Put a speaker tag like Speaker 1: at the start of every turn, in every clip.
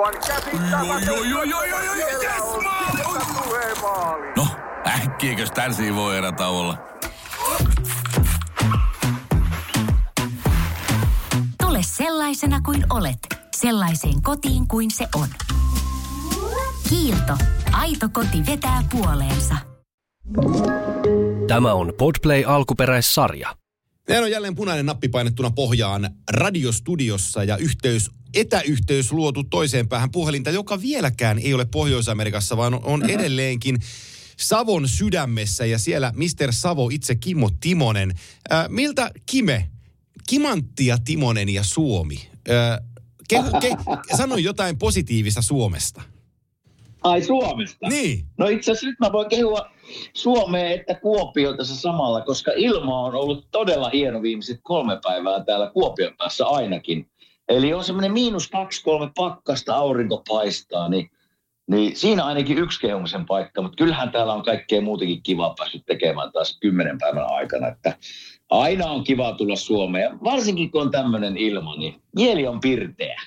Speaker 1: Aivan käsittämätöntä.
Speaker 2: Oi, oi, oi, oi, oi,
Speaker 1: Siellä
Speaker 2: yes,
Speaker 1: on
Speaker 2: maali!
Speaker 1: sieltä tulee maali.
Speaker 2: No, äkkiäkös tän voi erä olla?
Speaker 3: Tule sellaisena kuin olet, sellaiseen kotiin kuin se on. Kiilto. Aito koti vetää puoleensa.
Speaker 4: Tämä on Podplay alkuperäissarja.
Speaker 5: Meillä on jälleen punainen nappi painettuna pohjaan radiostudiossa ja yhteys, etäyhteys luotu toiseen päähän puhelinta, joka vieläkään ei ole Pohjois-Amerikassa, vaan on edelleenkin Savon sydämessä ja siellä Mr. Savo itse Kimmo Timonen. Äh, miltä Kime, Kimanttia Timonen ja Suomi? Äh, ke, ke, sano jotain positiivista Suomesta.
Speaker 6: Ai Suomesta?
Speaker 5: Niin.
Speaker 6: No itse asiassa nyt mä voin kehua Suomea että Kuopio tässä samalla, koska ilma on ollut todella hieno viimeiset kolme päivää täällä Kuopion päässä ainakin. Eli on semmoinen miinus kaksi, kolme pakkasta, aurinko paistaa, niin, niin siinä ainakin yksi kehumisen paikka. Mutta kyllähän täällä on kaikkea muutakin kivaa päässyt tekemään taas kymmenen päivän aikana. Että aina on kiva tulla Suomeen, varsinkin kun on tämmöinen ilma, niin mieli on pirteä.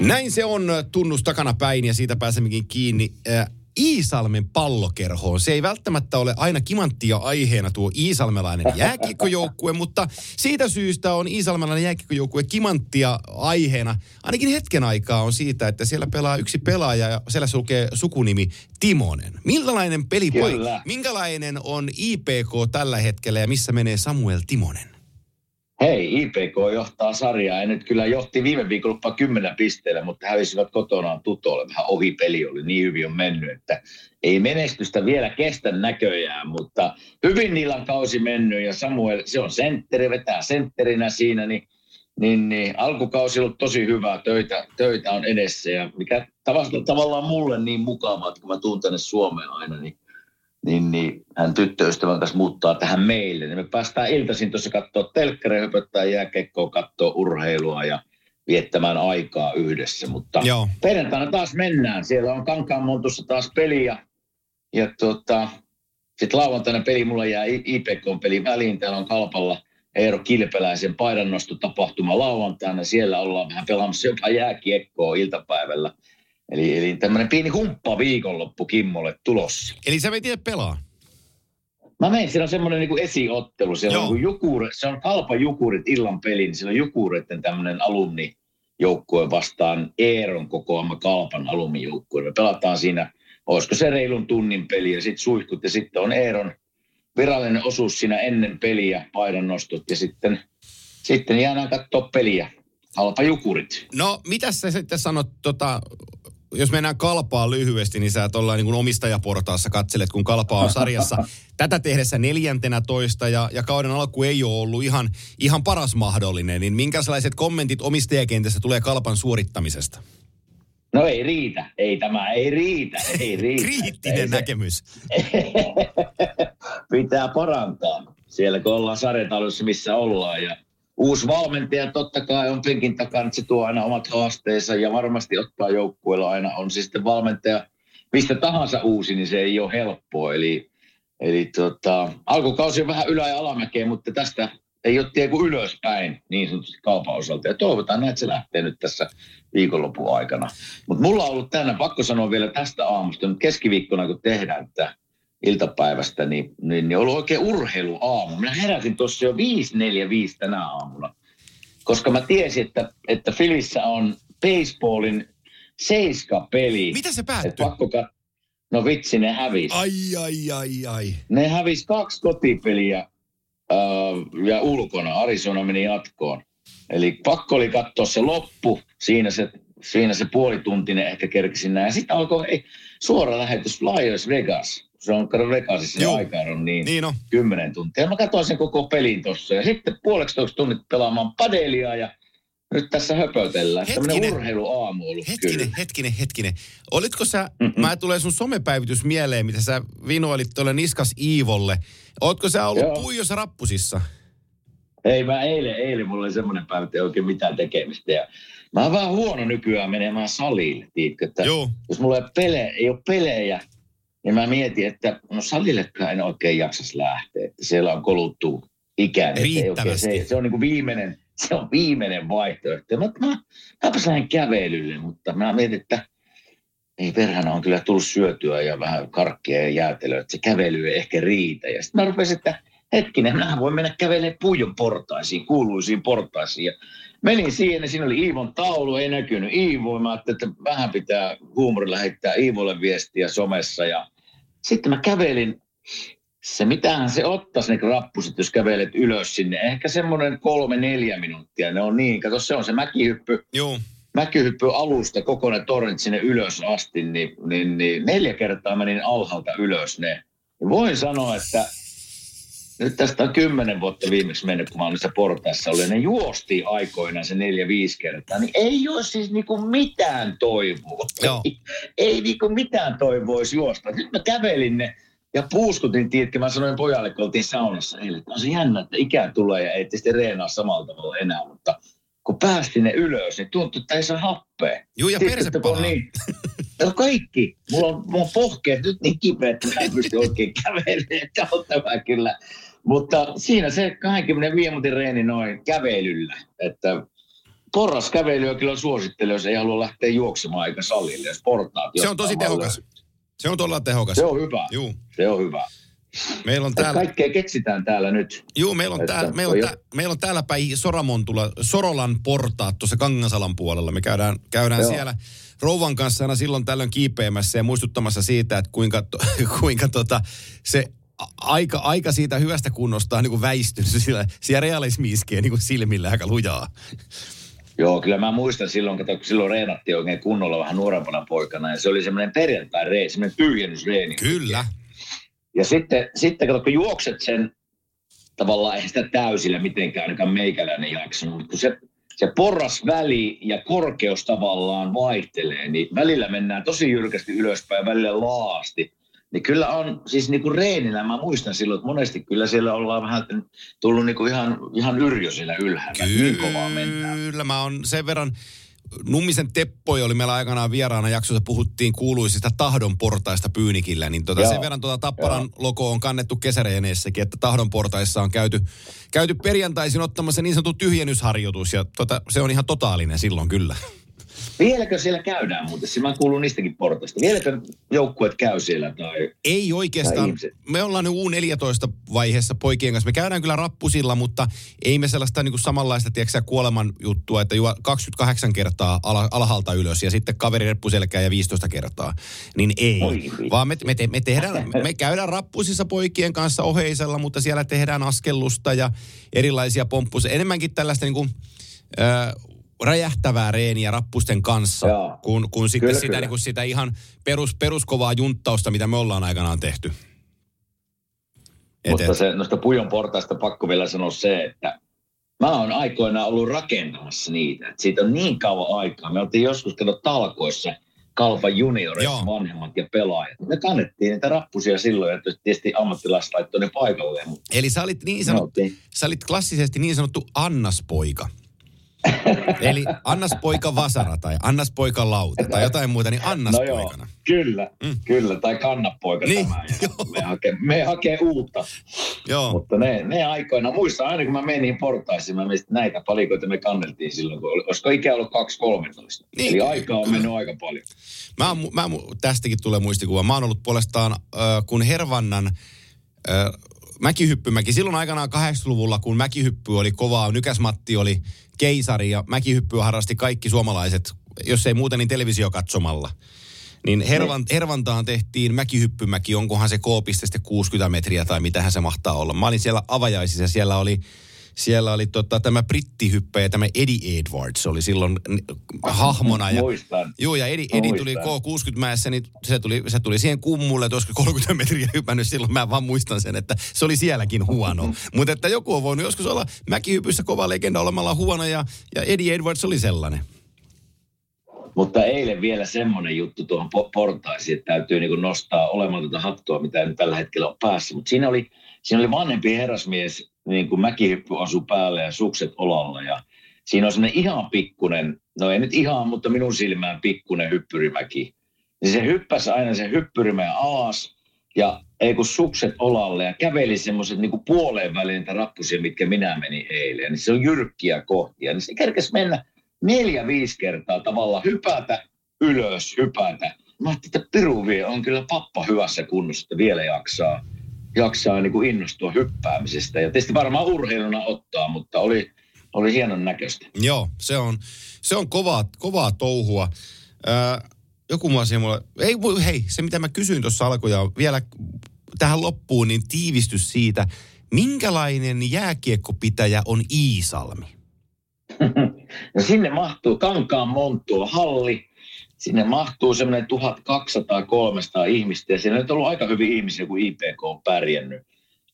Speaker 5: Näin se on tunnus takana päin ja siitä pääsemmekin kiinni. Äh, Iisalmen pallokerhoon. Se ei välttämättä ole aina kimanttia aiheena tuo iisalmelainen jääkiekkojoukkue, mutta siitä syystä on iisalmelainen jääkiekkojoukkue kimanttia aiheena. Ainakin hetken aikaa on siitä, että siellä pelaa yksi pelaaja ja siellä sulkee sukunimi Timonen. Millainen pelipaikka? Minkälainen on IPK tällä hetkellä ja missä menee Samuel Timonen?
Speaker 6: Hei, IPK johtaa sarjaa. Ja nyt kyllä johti viime viikolla 10 pisteellä, mutta hävisivät kotonaan tutolle. Vähän ohi peli oli, niin hyvin on mennyt, että ei menestystä vielä kestä näköjään, mutta hyvin niillä on kausi mennyt. Ja Samuel, se on sentteri, vetää sentterinä siinä, niin, niin, niin alkukausi on ollut tosi hyvää, töitä, töitä on edessä. Ja mikä tavallaan mulle niin mukavaa, että kun mä tuun tänne Suomeen aina, niin niin, niin hän tyttöystävän kanssa muuttaa tähän meille. Niin me päästään iltaisin tuossa katsoa telkkaria, höpöttää jääkekkoa, katsoa urheilua ja viettämään aikaa yhdessä. Mutta
Speaker 5: Joo.
Speaker 6: perjantaina taas mennään. Siellä on Kankaanmontussa taas peli ja, ja tota, sitten lauantaina peli, mulla jää IPK-peli väliin. Täällä on Kalpalla Eero Kilpeläisen paidannostutapahtuma lauantaina. Siellä ollaan vähän pelaamassa jopa jääkiekkoa iltapäivällä. Eli, eli tämmöinen pieni humppa viikonloppu Kimmolle tulossa.
Speaker 5: Eli sä veit pelaa.
Speaker 6: Mä menen, siellä on semmoinen niin esiottelu. Siellä
Speaker 5: Joo.
Speaker 6: on niin jukure, se on kalpa jukurit illan peli, niin siellä on jukureiden tämmöinen alumni joukkue vastaan Eeron kokoama kalpan alumnijoukkue. Me pelataan siinä, olisiko se reilun tunnin peli ja sitten suihkut ja sitten on Eeron virallinen osuus siinä ennen peliä, paidonnostot ja sitten, sitten jäädään katsoa peliä. Kalpa jukurit.
Speaker 5: No, mitä sä sitten sanot, tota, jos mennään kalpaa lyhyesti, niin sä tuolla niin kuin omistajaportaassa katselet, kun kalpaa on sarjassa tätä tehdessä neljäntenä toista ja, ja kauden alku ei ole ollut ihan, ihan paras mahdollinen, niin minkälaiset kommentit omistajakentässä tulee kalpan suorittamisesta?
Speaker 6: No ei riitä, ei tämä, ei riitä, ei riitä.
Speaker 5: Kriittinen
Speaker 6: Ei se-
Speaker 5: näkemys.
Speaker 6: pitää parantaa siellä, kun ollaan sarjataulussa, missä ollaan. Ja uusi valmentaja totta kai on penkin takana, että se tuo aina omat haasteensa ja varmasti ottaa joukkueella aina on se sitten valmentaja mistä tahansa uusi, niin se ei ole helppoa. Eli, eli tota, alkukausi on vähän ylä- ja alamäkeä, mutta tästä ei ole tie kuin ylöspäin niin sanotusti kaupan osalta. Ja toivotaan, näin, että se lähtee nyt tässä viikonlopun aikana. Mutta mulla on ollut tänään, pakko sanoa vielä tästä aamusta, nyt keskiviikkona kun tehdään tätä iltapäivästä, niin, niin, niin ollut oikein urheiluaamu. Minä heräsin tuossa jo 5.45 tänä aamuna, koska mä tiesin, että, että Filissä on baseballin seiska-peli.
Speaker 5: Mitä se
Speaker 6: Et
Speaker 5: päättyi?
Speaker 6: pakko kat- No vitsi, ne hävisi.
Speaker 5: Ai, ai, ai, ai.
Speaker 6: Ne hävisi kaksi kotipeliä äh, ja ulkona. Arizona meni jatkoon. Eli pakko oli katsoa se loppu. Siinä se, siinä se puolituntinen ehkä kerkisin näin. Sitten alkoi hei, suora lähetys Flyers Vegas. Se on kato Vegasissa
Speaker 5: Joo.
Speaker 6: se aika on niin,
Speaker 5: Niin on.
Speaker 6: 10 tuntia. Mä katsoin sen koko pelin tuossa ja sitten puoleksi tunnit pelaamaan padelia ja nyt tässä höpötellään. Tämmöinen
Speaker 5: Hetkinen.
Speaker 6: urheiluaamu ollut
Speaker 5: Hetkinen,
Speaker 6: kyllä.
Speaker 5: hetkinen, hetkinen. Olitko sä, mä tulee sun somepäivitys mieleen, mitä sä vinoilit tuolle Niskas Iivolle. Ootko sä ollut
Speaker 6: Joo.
Speaker 5: puijossa rappusissa?
Speaker 6: Ei, mä eilen, eilen mulla oli semmoinen päivä, että ei oikein mitään tekemistä. Ja mä oon vähän huono nykyään menemään salille, tiedätkö, että
Speaker 5: Joo.
Speaker 6: jos mulla ei, ole pele, ei ole pelejä, niin mä mietin, että no salillekaan en oikein jaksas lähteä. Että siellä on koluttu ikään. ei
Speaker 5: Riittävästi.
Speaker 6: Se, se on niin kuin viimeinen, se on viimeinen vaihtoehto. Ja Mä, mä, mäpäs lähden kävelylle, mutta mä mietin, että ei perhana on kyllä tullut syötyä ja vähän karkkia ja jäätelöä, että se kävely ei ehkä riitä. Ja sitten mä rupesin, että hetkinen, mä voin mennä kävelemään puijon portaisiin, kuuluisiin portaisiin. Ja menin siihen ja siinä oli Iivon taulu, ei näkynyt Iivoa. Mä ajattelin, että vähän pitää huumorilla heittää Iivolle viestiä somessa. Ja sitten mä kävelin, se mitähän se ottaisi ne rappuset, jos kävelet ylös sinne. Ehkä semmoinen kolme, neljä minuuttia. Ne on niin, kato se on se mäkihyppy
Speaker 5: Joo.
Speaker 6: mäkihyppy alusta kokoinen tornit sinne ylös asti, niin, niin, niin neljä kertaa menin alhaalta ylös ne. Ja voin sanoa, että nyt tästä on kymmenen vuotta viimeksi mennyt, kun mä olin se portaassa ollut, ja ne juosti aikoinaan se neljä, viisi kertaa, niin ei ole siis niinku mitään toivoa.
Speaker 5: Joo.
Speaker 6: Ei, ei niinku mitään toivoa olisi juosta. Nyt mä kävelin ne ja puuskutin, tiedätkö, mä sanoin pojalle, kun oltiin saunassa eilen, että on se jännä, että ikää tulee ja ei tietysti reenaa samalla tavalla enää, mutta kun päästiin ne ylös, niin tuntui, että ei saa happea.
Speaker 5: Juu, ja perse.
Speaker 6: Niin, no kaikki. Mulla on, mulla on pohkeet nyt niin kipeät, että mä en pysty oikein kävelemään. Että on tämä kyllä. Mutta siinä se 25 minuutin reeni noin kävelyllä. Että porras kävelyä kyllä suosittelen, jos ei halua lähteä juoksemaan aika salille, jos portaat
Speaker 5: Se on tosi tehokas. Se on todella tehokas.
Speaker 6: Se on hyvä.
Speaker 5: Juu.
Speaker 6: Se on hyvä.
Speaker 5: Meillä on täällä,
Speaker 6: Kaikkea keksitään täällä nyt.
Speaker 5: juu, meillä on täällä, meillä on, tää, meillä on täällä päin Soramontulla, Sorolan portaat tuossa Kangasalan puolella. Me käydään, käydään
Speaker 6: Joo.
Speaker 5: siellä rouvan kanssa aina silloin tällöin kiipeämässä ja muistuttamassa siitä, että kuinka, kuinka tota, se aika, aika siitä hyvästä kunnosta on niin kuin väistynyt. Siellä, siellä realismi iskee niin kuin silmillä aika lujaa.
Speaker 6: Joo, kyllä mä muistan silloin, kun silloin reenattiin oikein kunnolla vähän nuorempana poikana. Ja se oli semmoinen perjantai-reeni, semmoinen tyhjennysreeni.
Speaker 5: Kyllä.
Speaker 6: Ja sitten, sitten kato, kun juokset sen, tavallaan eihän sitä täysillä mitenkään ainakaan meikäläinen jaksanut, mutta kun se, se porras väli ja korkeus tavallaan vaihtelee, niin välillä mennään tosi jyrkästi ylöspäin, välillä laasti. Niin kyllä on, siis niin kuin reeninä, mä muistan silloin, että monesti kyllä siellä ollaan vähän tullut niin kuin ihan, ihan yrjö siellä ylhäällä. Niin kovaa mennään.
Speaker 5: Kyllä, mä on sen verran... Nummisen Teppoja oli meillä aikanaan vieraana jaksossa, puhuttiin kuuluisista tahdon portaista Pyynikillä, niin tota
Speaker 6: Joo,
Speaker 5: sen verran tuota Tapparan logo on kannettu kesäreeneessäkin, että tahdon portaissa on käyty, käyty perjantaisin ottamassa niin sanottu tyhjennysharjoitus, ja tota, se on ihan totaalinen silloin kyllä.
Speaker 6: Vieläkö siellä käydään muuten? Siis Mä kuulun niistäkin portaista. Vieläkö joukkueet käy siellä tai...
Speaker 5: Ei
Speaker 6: Tai
Speaker 5: oikeastaan.
Speaker 6: ihmiset.
Speaker 5: Me ollaan nyt U14 vaiheessa poikien kanssa. Me käydään kyllä rappusilla, mutta ei me sellaista niin kuin samanlaista, tiedätkö kuoleman juttua, että juo 28 kertaa ala, alhaalta ylös ja sitten kaveri reppuselkää ja 15 kertaa. Niin ei.
Speaker 6: Oi.
Speaker 5: Vaan me, me, te, me, tehdään, me käydään rappusissa poikien kanssa oheisella, mutta siellä tehdään askellusta ja erilaisia pomppuja. Enemmänkin tällaista niin kuin, äh, räjähtävää reeniä rappusten kanssa,
Speaker 6: Joo.
Speaker 5: kun, kun sitten
Speaker 6: Kyllä,
Speaker 5: sitä,
Speaker 6: kyllä.
Speaker 5: niin kuin sitä ihan perus, peruskovaa junttausta, mitä me ollaan aikanaan tehty. Et,
Speaker 6: Mutta se, noista pujon portaista pakko vielä sanoa se, että mä oon aikoinaan ollut rakentamassa niitä. Et siitä on niin kauan aikaa. Me oltiin joskus kato talkoissa Kalpan junioreissa
Speaker 5: Joo.
Speaker 6: vanhemmat ja pelaajat. Me kannettiin niitä rappusia silloin, ja tietysti ammattilaiset laittoi ne paikalle. Mutta
Speaker 5: eli sä olit, niin sanottu, sä olit klassisesti niin sanottu annaspoika. Eli annaspoika vasara tai annaspoika lauta tai jotain muuta, niin
Speaker 6: no joo,
Speaker 5: annaspoikana.
Speaker 6: kyllä,
Speaker 5: Mm.
Speaker 6: kyllä. Tai kannapoika
Speaker 5: Niin,
Speaker 6: tämä. Me, hakee, me hakee uutta.
Speaker 5: Joo.
Speaker 6: Mutta ne, ne aikoina, muistan aina kun mä menin portaisiin, mä mietin, että näitä palikoita me kanneltiin silloin, kun oli, olisiko ikä ollut 2-13.
Speaker 5: Niin,
Speaker 6: Eli aikaa on mennyt aika paljon.
Speaker 5: Mä, mä, tästäkin tulee muistikuva. Mä oon ollut puolestaan, äh, kun Hervannan äh, mäkihyppymäki, silloin aikanaan 80-luvulla, kun mäkihyppy oli kovaa, Nykäsmatti oli keisari ja mäkihyppyä harrasti kaikki suomalaiset, jos ei muuten niin televisio katsomalla. Niin Hervan, Hervantaan tehtiin mäkihyppymäki, onkohan se K-piste sitten 60 metriä tai mitähän se mahtaa olla. Mä olin siellä avajaisissa ja siellä oli siellä oli tota, tämä brittihyppäjä, tämä Eddie Edwards oli silloin hahmona. Ja,
Speaker 6: Muistan.
Speaker 5: Joo, ja Eddie, Eddie tuli
Speaker 6: Muistan.
Speaker 5: K60-mäessä, niin se tuli, se tuli siihen kummulle, että olisiko 30 metriä hypännyt silloin. Mä vaan muistan sen, että se oli sielläkin huono. Mutta että joku on voinut joskus olla mäkihypyssä kova legenda olemalla huono, ja, ja Eddie Edwards oli sellainen.
Speaker 6: Mutta eilen vielä semmoinen juttu tuohon po- portaisiin, että täytyy niin nostaa olematonta hattua, mitä nyt tällä hetkellä on päässä. Mutta siinä oli, siinä oli vanhempi herrasmies, niin kuin mäkihyppy asu päällä ja sukset olalla. Ja siinä on semmoinen ihan pikkunen, no ei nyt ihan, mutta minun silmään pikkunen hyppyrimäki. Niin se hyppäsi aina sen hyppyrimäen alas ja ei kun sukset olalle ja käveli semmoiset niin puoleen väliin niitä rappusia, mitkä minä menin eilen. Niin se on jyrkkiä kohtia. Niin se kerkesi mennä neljä, viisi kertaa tavallaan hypätä, ylös, hypätä. Mä ajattelin, että Piru vie on kyllä pappa hyvässä kunnossa, että vielä jaksaa, jaksaa niin kuin innostua hyppäämisestä. Ja tietysti varmaan urheiluna ottaa, mutta oli, oli hienon näköistä.
Speaker 5: Joo, se on, se on kovaa, kovaa touhua. Öö, joku muu asia mulle, ei, hei, se mitä mä kysyin tuossa alkujaan, vielä tähän loppuun, niin tiivistys siitä, minkälainen jääkiekkopitäjä on Iisalmi?
Speaker 6: No sinne mahtuu Kankaan Monttuo halli. Sinne mahtuu semmoinen 1200-300 ihmistä ja siellä on ollut aika hyvin ihmisiä, kun IPK on pärjännyt.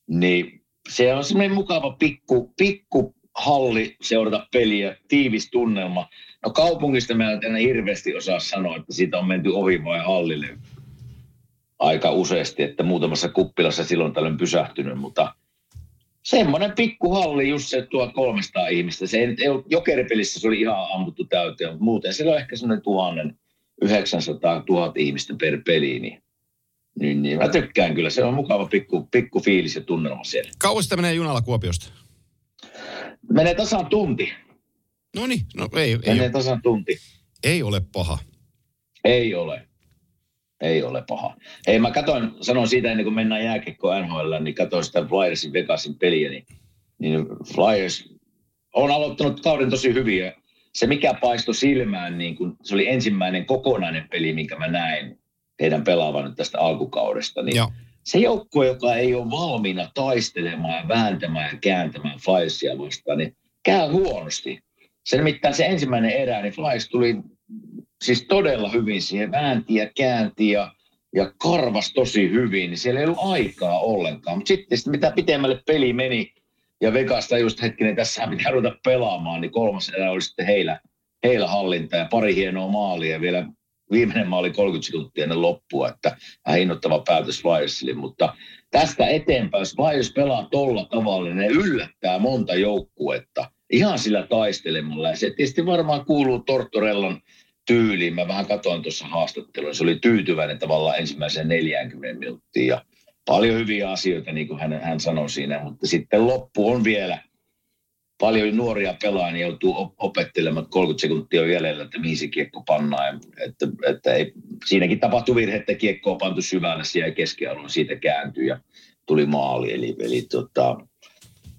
Speaker 6: Niin se on semmoinen mukava pikku, pikku halli seurata peliä, tiivis tunnelma. No kaupungista mä en enää hirveästi osaa sanoa, että siitä on menty ohi vai hallille aika useasti, että muutamassa kuppilassa silloin tällöin pysähtynyt, mutta semmoinen pikkuhalli, just se tuo 300 ihmistä. Se ei ei ollut, jokeripelissä se oli ihan ammuttu täyteen, mutta muuten siellä on ehkä semmoinen 1900 000 ihmistä per peli, niin, niin, niin mä tykkään kyllä. Se on mukava pikku, pikku fiilis ja tunnelma siellä.
Speaker 5: Kauas sitä menee junalla Kuopiosta?
Speaker 6: Menee tasan tunti.
Speaker 5: No niin, no ei, ei,
Speaker 6: Menee
Speaker 5: ole,
Speaker 6: tasan tunti.
Speaker 5: ei ole paha.
Speaker 6: Ei ole. Ei ole paha. Ei, mä katsoin, sanon siitä ennen kuin mennään jääkekkoon NHL, niin katsoin sitä Flyersin Vegasin peliä, niin, niin Flyers on aloittanut kauden tosi hyvin. Ja se, mikä paistoi silmään, niin kun, se oli ensimmäinen kokonainen peli, minkä mä näin heidän pelaavan nyt tästä alkukaudesta. Niin
Speaker 5: Joo.
Speaker 6: se joukkue, joka ei ole valmiina taistelemaan ja vääntämään ja kääntämään Flyersia vastaan, niin käy huonosti. Se nimittäin se ensimmäinen erä, niin Flyers tuli siis todella hyvin siihen, väänti ja käänti ja, ja karvas tosi hyvin, niin siellä ei ollut aikaa ollenkaan. Mutta sitten sit mitä pitemmälle peli meni ja Vegasta just hetkinen, tässä pitää ruveta pelaamaan, niin kolmas erä oli sitten heillä, heillä hallinta ja pari hienoa maalia ja vielä viimeinen maali 30 sekuntia ennen loppua, että vähän innoittava päätös Flyersille, mutta tästä eteenpäin, jos pelaa tolla tavalla, niin ne yllättää monta joukkuetta ihan sillä taistelemalla. Ja se tietysti varmaan kuuluu Tortorellan tyyliin. Mä vähän katsoin tuossa haastattelua. Se oli tyytyväinen tavallaan ensimmäiseen 40 minuuttiin ja paljon hyviä asioita, niin kuin hän, hän sanoi siinä. Mutta sitten loppu on vielä paljon nuoria pelaajia, niin joutuu op- opettelemaan, että 30 sekuntia on jäljellä, että mihin se kiekko pannaan. Että, että ei, siinäkin tapahtui virhe, että kiekko on pantu syvälle, se jäi keskialueen, siitä kääntyi ja tuli maali. Eli, eli tota,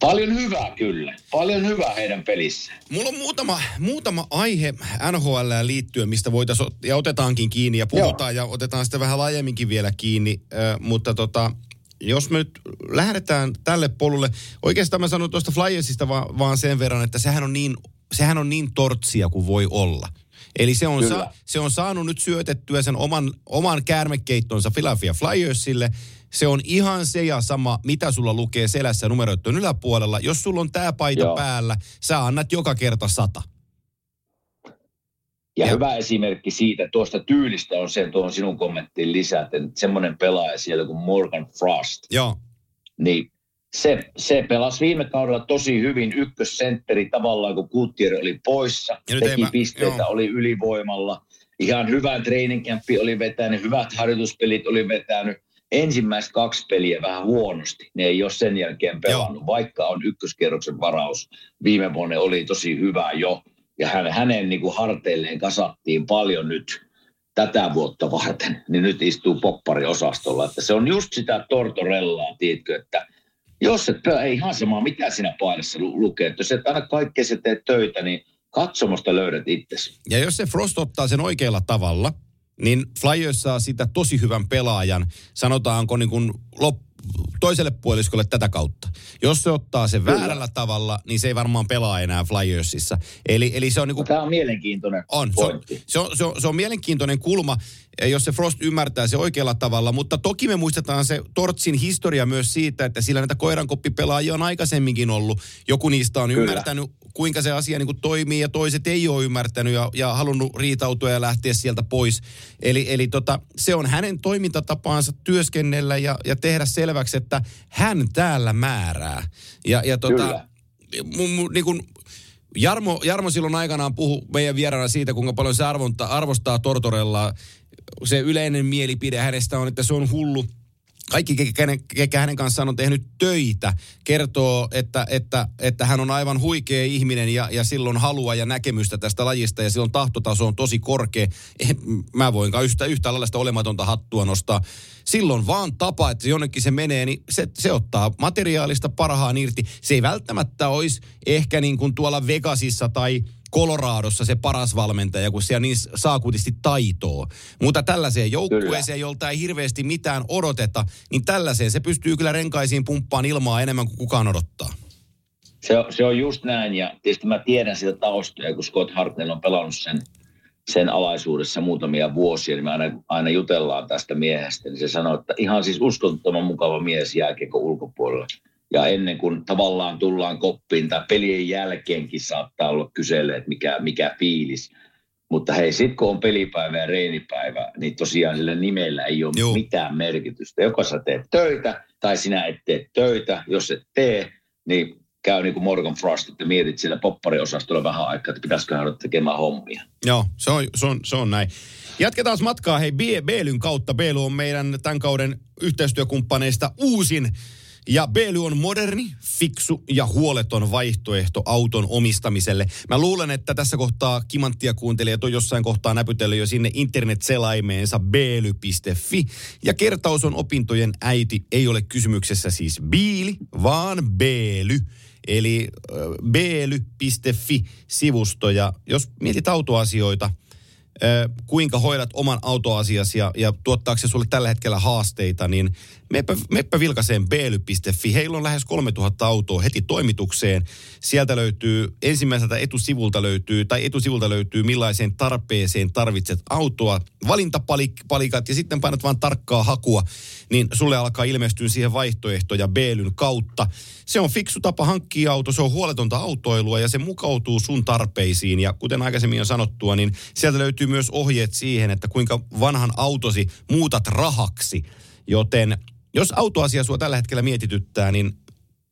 Speaker 6: paljon hyvää kyllä. Paljon hyvää heidän pelissään.
Speaker 5: Mulla on muutama, muutama aihe NHL liittyen, mistä voitaisiin, ja otetaankin kiinni ja puhutaan Joo. ja otetaan sitä vähän laajemminkin vielä kiinni, äh, mutta tota, jos me nyt lähdetään tälle polulle, oikeastaan mä sanon tuosta Flyersista vaan, vaan sen verran, että sehän on niin, sehän on niin tortsia kuin voi olla. Eli se on, sa, se on saanut nyt syötettyä sen oman, oman käärmekeittonsa Philadelphia Flyersille. Se on ihan se ja sama, mitä sulla lukee selässä numeroittujen yläpuolella. Jos sulla on tämä paita Joo. Päällä, sä annat joka kerta sata.
Speaker 6: Ja,
Speaker 5: Ja-
Speaker 6: hyvä esimerkki siitä, tuosta tyylistä on se, tuohon sinun kommenttiin lisäten, että semmoinen pelaaja siellä kuin Morgan Frost,
Speaker 5: Joo,
Speaker 6: niin se, se pelasi viime kaudella tosi hyvin ykkössentteri tavallaan, kun Gutierrez oli poissa,
Speaker 5: Ja
Speaker 6: teki
Speaker 5: mä-
Speaker 6: pisteitä,
Speaker 5: joo.
Speaker 6: oli ylivoimalla, ihan hyvän treeninkämppi oli vetänyt, hyvät harjoituspelit oli vetänyt, ensimmäiset kaksi peliä vähän huonosti, ne ei ole sen jälkeen pelannut, joo. vaikka on ykköskierroksen varaus, viime vuonna oli tosi hyvä jo, ja hän, hänen niin kuin harteilleen kasattiin paljon nyt tätä vuotta varten, niin nyt istuu poppariosastolla. Että se on just sitä tortorellaa, tiedätkö, että jos et pelaa, ei ihan sama mitä siinä paidassa lu- lukee, että jos et aina kaikkea se teet töitä, niin katsomosta löydät itsesi.
Speaker 5: ja jos se Frost ottaa sen oikealla tavalla, niin Flyers saa sitä tosi hyvän pelaajan, sanotaanko niin kuin lop, toiselle puoliskolle tätä kautta. Jos se ottaa sen väärällä tavalla, niin se ei varmaan pelaa enää Flyersissa. Eli, eli se on niinku,
Speaker 6: Tämä on mielenkiintoinen
Speaker 5: on, se on, se, on, se, on, se on mielenkiintoinen kulma, eh, jos se Frost ymmärtää se oikealla tavalla, mutta toki me muistetaan se Tortsin historia myös siitä, että sillä näitä koirankoppipelaajia on aikaisemminkin ollut. Joku niistä on
Speaker 6: Kyllä.
Speaker 5: ymmärtänyt, kuinka se asia niin kuin toimii ja toiset ei ole ymmärtänyt ja, ja halunnut riitautua ja lähteä sieltä pois. Eli, eli tota, se on hänen toimintatapaansa työskennellä ja, ja tehdä selväksi, että hän täällä määrää. Ja, ja tota,
Speaker 6: Kyllä.
Speaker 5: mun, mun, niin kuin, Jarmo, Jarmo silloin aikanaan puhu meidän vieraana siitä, kuinka paljon se arvonta, arvostaa Tortorellaa. Se yleinen mielipide hänestä on, että se on hullu. Kaikki, ketkä hänen, kanssaan on tehnyt töitä, kertoo, että, että, että hän on aivan huikea ihminen ja, ja silloin halua ja näkemystä tästä lajista ja silloin tahtotaso on tosi korkea. Eh, Mä voinkaan yhtä, yhtä lailla sitä olematonta hattua nostaa. Silloin vaan tapa, että jonnekin se menee, niin se, se ottaa materiaalista parhaan irti. Se ei välttämättä olisi ehkä niin kuin tuolla Vegasissa tai Coloradossa se paras valmentaja, kun siellä niin saakutisti taitoa. Mutta tällaiseen joukkueeseen, jolta ei hirveästi mitään odoteta, niin tällaiseen se pystyy kyllä renkaisiin pumppaan ilmaa enemmän kuin kukaan odottaa.
Speaker 6: Se on, se on just näin ja tietysti mä tiedän sitä taustoja, kun Scott Hartnell on pelannut sen, sen alaisuudessa muutamia vuosia, niin me aina, aina jutellaan tästä miehestä. Niin se sanoo, että ihan siis uskomattoman mukava mies jääkiekko ulkopuolella. Ja ennen kuin tavallaan tullaan koppiin tai pelien jälkeenkin saattaa olla kyselle, että mikä, mikä fiilis. Mutta hei, sitten kun on pelipäivä ja reenipäivä, niin tosiaan sillä nimellä ei ole
Speaker 5: Joo.
Speaker 6: Mitään merkitystä. Joko sä teet töitä tai sinä et tee töitä. Jos et tee, niin käy niin kuin Morgan Frost, että mietit siellä poppariosastolla vähän aikaa, että pitäisikö hän tekemään hommia.
Speaker 5: Joo, se on, se on, se on näin. Jatketaan matkaa hei B- Beelyn kautta. Beely on meidän tämän kauden yhteistyökumppaneista uusin. Ja Beely on moderni, fiksu ja huoleton vaihtoehto auton omistamiselle. Mä luulen, että tässä kohtaa kimanttia kuuntelijat on jossain kohtaa näpytellyt jo sinne internet-selaimeensa beely.fi. Ja kertaus on opintojen äiti. Ei ole kysymyksessä siis biili, vaan Beely. Eli beely.fi-sivusto. Ja jos mietit autoasioita, kuinka hoidat oman autoasiasi ja, ja tuottaako se sulle tällä hetkellä haasteita, niin meppä, meppä vilkaiseen beely.fi. Heillä on lähes 3000 autoa heti toimitukseen. Sieltä löytyy, ensimmäiseltä etusivulta löytyy, tai etusivulta löytyy millaiseen tarpeeseen tarvitset autoa. Valintapalikat ja sitten painat vaan tarkkaa hakua, niin sulle alkaa ilmestyä siihen vaihtoehtoja Beelyn kautta. Se on fiksu tapa hankkia auto, se on huoletonta autoilua ja se mukautuu sun tarpeisiin. Ja kuten aikaisemmin jo sanottua, niin sieltä löytyy myös ohjeet siihen, että kuinka vanhan autosi muutat rahaksi. Joten jos autoasia sua tällä hetkellä mietityttää, niin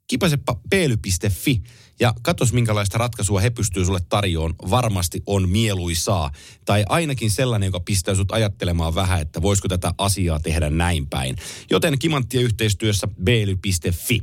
Speaker 5: kipasepa peely.fi ja katos minkälaista ratkaisua he pystyy sulle tarjoon. Varmasti on mieluisaa. Tai ainakin sellainen, joka pistää sut ajattelemaan vähän, että voisiko tätä asiaa tehdä näin päin. Joten kimanttia yhteistyössä peely.fi.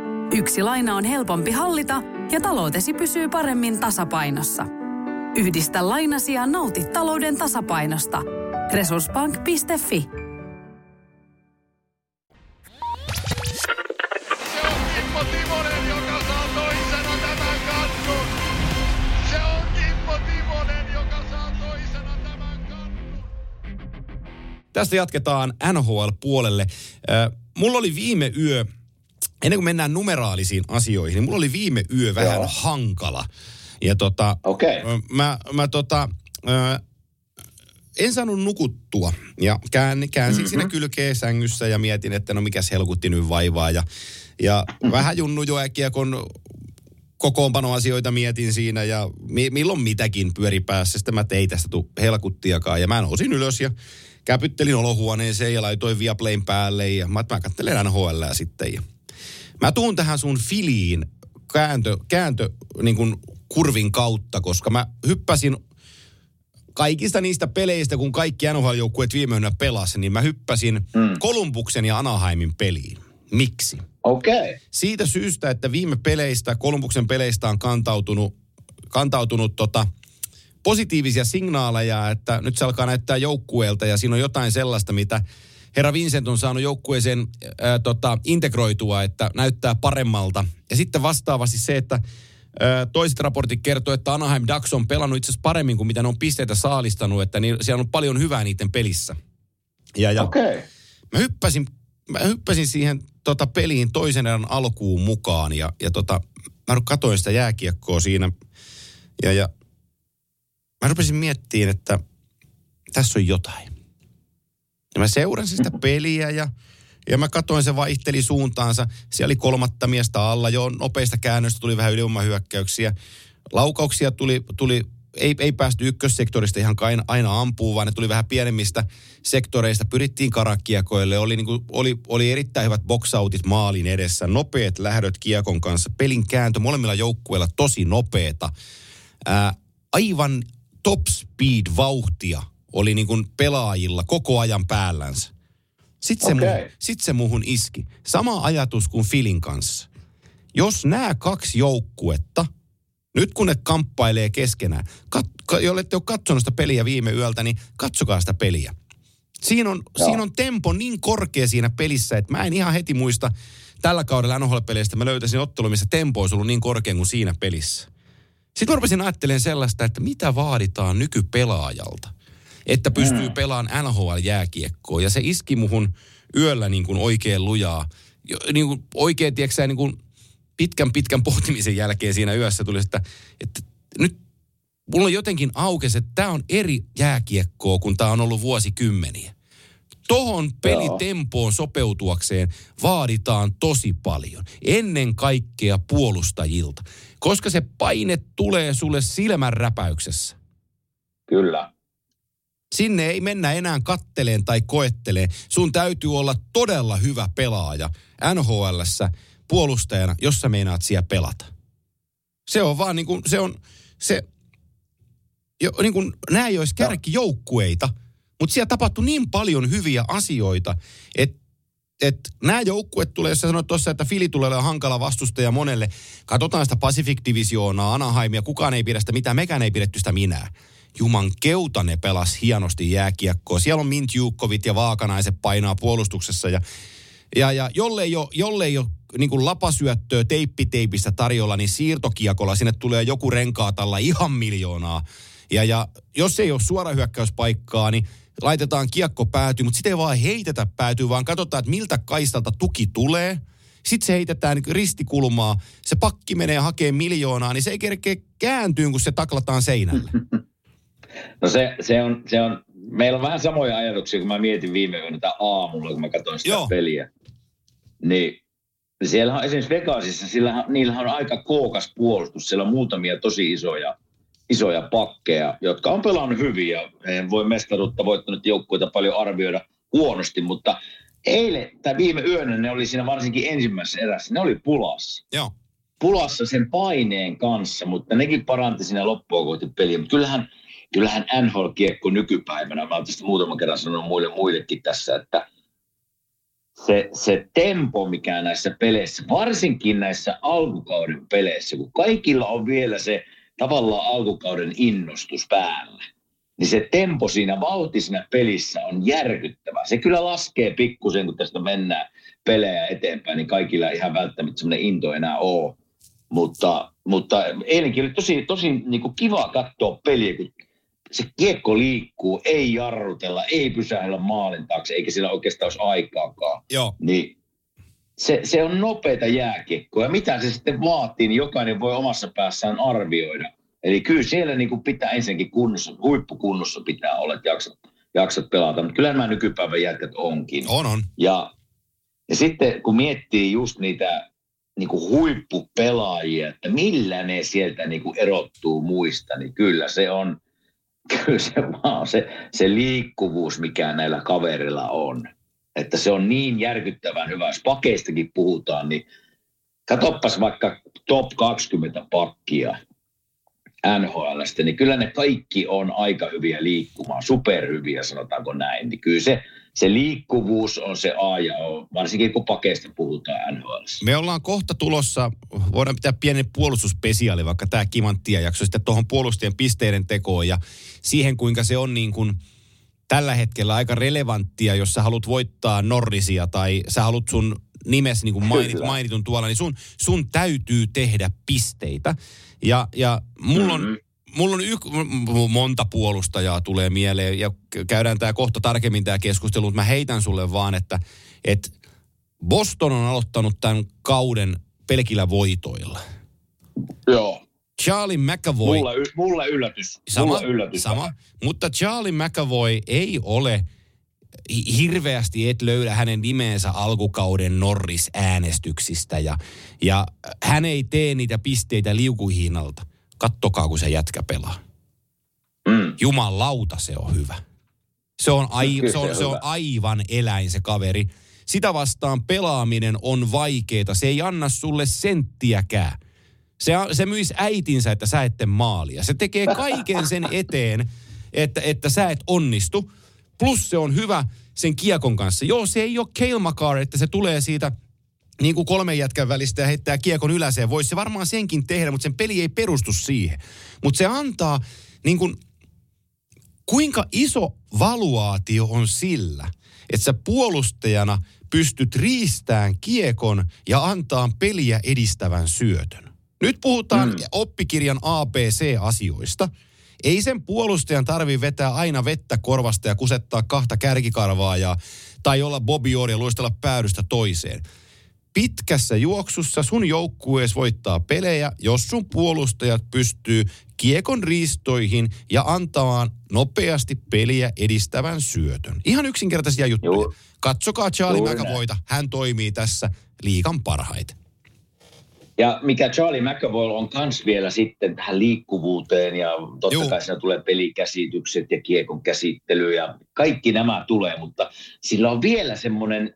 Speaker 7: Yksi laina on helpompi hallita ja taloutesi pysyy paremmin tasapainossa. Yhdistä lainasi ja nauti talouden tasapainosta. Resurssbank.fi
Speaker 8: Se on Kimmo Timonen, joka saa toisena tämän kannun. Se on Kimmo Timonen, joka saa toisena tämän kannun.
Speaker 5: Tästä jatketaan NHL-puolelle. Äh, mulla oli viime yö, ennen kuin mennään numeraalisiin asioihin, niin mulla oli viime yö vähän
Speaker 6: Joo.
Speaker 5: hankala. Ja tota, ö, mä, mä tota, ö, en saanut nukuttua. Ja käänsin, käänsin mm-hmm. siinä kylkeä sängyssä ja mietin, että no mikäs helkutti nyt vaivaa. Ja, ja mm-hmm. vähän junnu kun kokoonpanoasioita mietin siinä ja mi- milloin mitäkin pyöri päässä. Sitten mä tein tästä tu- helkuttiakaan ja mä nousin ylös ja käpyttelin olohuoneeseen ja laitoin Viaplayn päälle ja mä, mä katselen NHL sitten. Ja mä tuun tähän sun filiin kääntö, kääntö niin kuin kurvin kautta, koska mä hyppäsin kaikista niistä peleistä, kun kaikki NHL-joukkueet viime yönä pelasi, niin mä hyppäsin mm. Kolumbuksen ja Anaheimin peliin. Miksi?
Speaker 6: Okei. Okay.
Speaker 5: Siitä syystä, että viime peleistä, Kolumbuksen peleistä on kantautunut, kantautunut tota, positiivisia signaaleja, että nyt se alkaa näyttää joukkueelta ja siinä on jotain sellaista, mitä herra Vincent on saanut joukkueeseen ää, tota, integroitua, että näyttää paremmalta. Ja sitten vastaavasti se, että ää, toiset raportit kertoo, että Anaheim Ducks on pelannut itse asiassa paremmin kuin mitä ne on pisteitä saalistanut, että niin, siellä on paljon hyvää niiden pelissä. Ja, ja
Speaker 6: okay.
Speaker 5: mä hyppäsin, mä hyppäsin siihen tota, peliin toisen erän alkuun mukaan ja, ja tota, mä katsoin sitä jääkiekkoa siinä ja, ja mä rupesin miettimään, että tässä on jotain. Ja mä seurasin sitä peliä ja, ja mä katsoin, se vaihteli suuntaansa. Siellä oli kolmatta miestä alla, jo nopeista käännöistä tuli vähän ylivoimahyökkäyksiä. Laukauksia tuli, tuli ei, ei päästy ykkössektorista ihan aina, aina ampuu, vaan ne tuli vähän pienemmistä sektoreista. Pyrittiin karakiekoille, oli, niin kuin, oli, oli erittäin hyvät boxautit maalin edessä, nopeat lähdöt kiekon kanssa, pelin kääntö molemmilla joukkueilla tosi nopeeta. Ää, aivan top speed vauhtia oli niin kuin pelaajilla koko ajan päällänsä. Sitten se, okay. mu, sit se muhun iski. Sama ajatus kuin Filin kanssa. Jos nämä kaksi joukkuetta, nyt kun ne kamppailee keskenään, kat, jolle ette ole katsonut sitä peliä viime yöltä, niin katsokaa sitä peliä. Siinä on, siinä on tempo niin korkea siinä pelissä, että mä en ihan heti muista tällä kaudella NHL-peleistä, mä löytäisin ottelu, missä tempo olisi ollut niin korkea kuin siinä pelissä. Sitten mä rupesin ajattelemaan sellaista, että mitä vaaditaan nykypelaajalta, että pystyy mm. pelaamaan NHL-jääkiekkoa. Ja se iski muhun yöllä niin kuin oikein lujaa. Niin kuin oikein, tiedätkö niin kuin pitkän pitkän pohtimisen jälkeen siinä yössä tuli, että, että nyt mulla on jotenkin aukesi, että tämä on eri jääkiekkoa, kun tämä on ollut vuosikymmeniä. Tohon pelitempoon sopeutuakseen vaaditaan tosi paljon. Ennen kaikkea puolustajilta. Koska se paine tulee sulle silmänräpäyksessä.
Speaker 6: Kyllä.
Speaker 5: Sinne ei mennä enää katteleen tai koetteleen. Sun täytyy olla todella hyvä pelaaja NHLssä puolustajana, jos sä meinaat siellä pelata. Se on vaan niin kuin, se on, se, jo, niin kuin, nämä ei olisi kärkijoukkueita, mutta siellä tapahtui niin paljon hyviä asioita, että et nämä joukkueet tulee, jos sä sanoit tuossa, että Fili tulee olemaan hankala vastustaja monelle. Katsotaan sitä Pacific Divisioonaa, Anaheimia, kukaan ei pidä sitä mitään, mekään ei pidetty sitä minä. Juman keuta ne pelas hienosti jääkiekkoa. Siellä on Mint Jukkovit ja Vaakanaiset painaa puolustuksessa ja, ja, ja jollei ole, jollei ole niin kuin lapasyöttöä teippiteipistä tarjolla, niin siirtokiekolla sinne tulee joku renkaatalla ihan miljoonaa. Ja, ja jos ei ole suorahyökkäyspaikkaa, niin laitetaan kiekko päätyy, mutta sitten ei vaan heitetä päätyy, vaan katsotaan, että miltä kaistalta tuki tulee. Sitten se heitetään niin ristikulmaa, se pakki menee hakemaan miljoonaa, niin se ei kerkeä kääntyä, kun se taklataan seinälle.
Speaker 6: No se, se, on, se on, meillä on vähän samoja ajatuksia, kun mä mietin viime yönä aamulla, kun mä katsoin sitä Joo. peliä. Niin siellä on esimerkiksi Vegasissa, sillä, niillä on aika kookas puolustus. Siellä on muutamia tosi isoja, isoja pakkeja, jotka on pelannut hyvin ja en voi mestaruutta voittanut joukkueita paljon arvioida huonosti, mutta eilen tai viime yönä ne oli siinä varsinkin ensimmäisessä erässä, ne oli pulassa.
Speaker 5: Joo.
Speaker 6: Pulassa sen paineen kanssa, mutta nekin paranti siinä loppua kohti peliä. Mutta kyllähän, kyllähän NHL-kiekko nykypäivänä, mä oon tästä muutaman kerran sanonut muille muillekin tässä, että – se, se tempo, mikä näissä peleissä, varsinkin näissä alkukauden peleissä, kun kaikilla on vielä se tavallaan alkukauden innostus päällä, niin se tempo siinä, vauhti pelissä on järkyttävä. Se kyllä laskee pikkusen, kun tästä mennään pelejä eteenpäin, niin kaikilla ei ihan välttämättä semmoinen into enää ole. Mutta, mutta eilenkin oli tosi, tosi niin kuin kiva katsoa peliä, kun se kiekko liikkuu, ei jarrutella, ei pysähdellä maalin taakse, eikä sillä oikeastaan olisi aikaakaan.
Speaker 5: Joo.
Speaker 6: Niin se, se on nopeita jääkiekkoa. Ja mitä se sitten vaatii, niin jokainen voi omassa päässään arvioida. Eli kyllä siellä niin kuin pitää ensinnäkin kunnossa, huippukunnossa pitää olla, että jaksat, jaksat pelata. Mutta kyllä nämä nykypäivän jätkät onkin.
Speaker 5: On, on.
Speaker 6: Ja, ja sitten kun miettii just niitä niin kuin huippupelaajia, että millä ne sieltä niin kuin erottuu muista, niin kyllä se on, kyllä se vaan se, se liikkuvuus, mikä näillä kaverilla on. Että se on niin järkyttävän hyvä. Jos pakeistakin puhutaan, niin katoppas vaikka top 20 pakkia NHLstä, niin kyllä ne kaikki on aika hyviä liikkumaan, superhyviä sanotaanko näin. Niin kyllä se, se liikkuvuus on se A ja O, varsinkin kun pakeista puhutaan NHL.
Speaker 5: Me ollaan kohta tulossa, voidaan pitää pienen puolustuspesiaali, vaikka tämä kimanttia jakso sitten tuohon puolustien pisteiden tekoon ja siihen, kuinka se on niin kuin tällä hetkellä aika relevanttia, jos sä haluat voittaa Norrisia tai sä haluat sun nimes niin kuin mainit, mainitun tuolla, niin sun, sun täytyy tehdä pisteitä. Ja, ja mulla on, mulla on yk, monta puolustajaa tulee mieleen ja käydään tämä kohta tarkemmin tämä keskustelu, mutta mä heitän sulle vaan, että, että Boston on aloittanut tämän kauden pelkillä voitoilla.
Speaker 6: Joo.
Speaker 5: Charlie McAvoy...
Speaker 6: Mulle, y- mulle yllätys.
Speaker 5: Sama,
Speaker 6: mulle yllätys.
Speaker 5: sama. Mutta Charlie McAvoy ei ole hi- hirveästi et löydä hänen nimeensä alkukauden Norris-äänestyksistä ja, ja hän ei tee niitä pisteitä liukuhiinalta. Kattokaa, kun se jätkä pelaa.
Speaker 6: Mm.
Speaker 5: Jumalauta, se on hyvä. Se on, ai, se on,
Speaker 6: se
Speaker 5: on aivan eläin se kaveri. Sitä vastaan pelaaminen on vaikeeta. Se ei anna sulle senttiäkään. Se, se myisi äitinsä, että sä ette maalia. Se tekee kaiken sen eteen, että, että sä et onnistu. Plus se on hyvä sen kiekon kanssa. Joo, se ei ole Kale McCarr, että se tulee siitä niin kuin kolmen jätkän välistä ja heittää kiekon yläseen. Voisi se varmaan senkin tehdä, mutta sen peli ei perustu siihen. Mutta se antaa niin kuin, kuinka iso valuaatio on sillä, että sä puolustajana pystyt riistään kiekon ja antaa peliä edistävän syötön. Nyt puhutaan mm. oppikirjan ABC-asioista. Ei sen puolustajan tarvi vetää aina vettä korvasta ja kusettaa kahta kärkikarvaa ja, tai olla Bobby Orr ja luistella päädystä toiseen. Pitkässä juoksussa sun joukkuees voittaa pelejä, jos sun puolustajat pystyy kiekon riistoihin ja antamaan nopeasti peliä edistävän syötön. Ihan yksinkertaisia juttuja.
Speaker 6: Joo.
Speaker 5: Katsokaa Charlie. McAvoyta. Hän toimii tässä liikan parhaiten.
Speaker 6: Ja mikä Charlie McAvoy on kans vielä sitten tähän liikkuvuuteen ja totta
Speaker 5: Juu.
Speaker 6: kai siinä tulee pelikäsitykset ja kiekon käsittely ja kaikki nämä tulee, mutta sillä on vielä semmoinen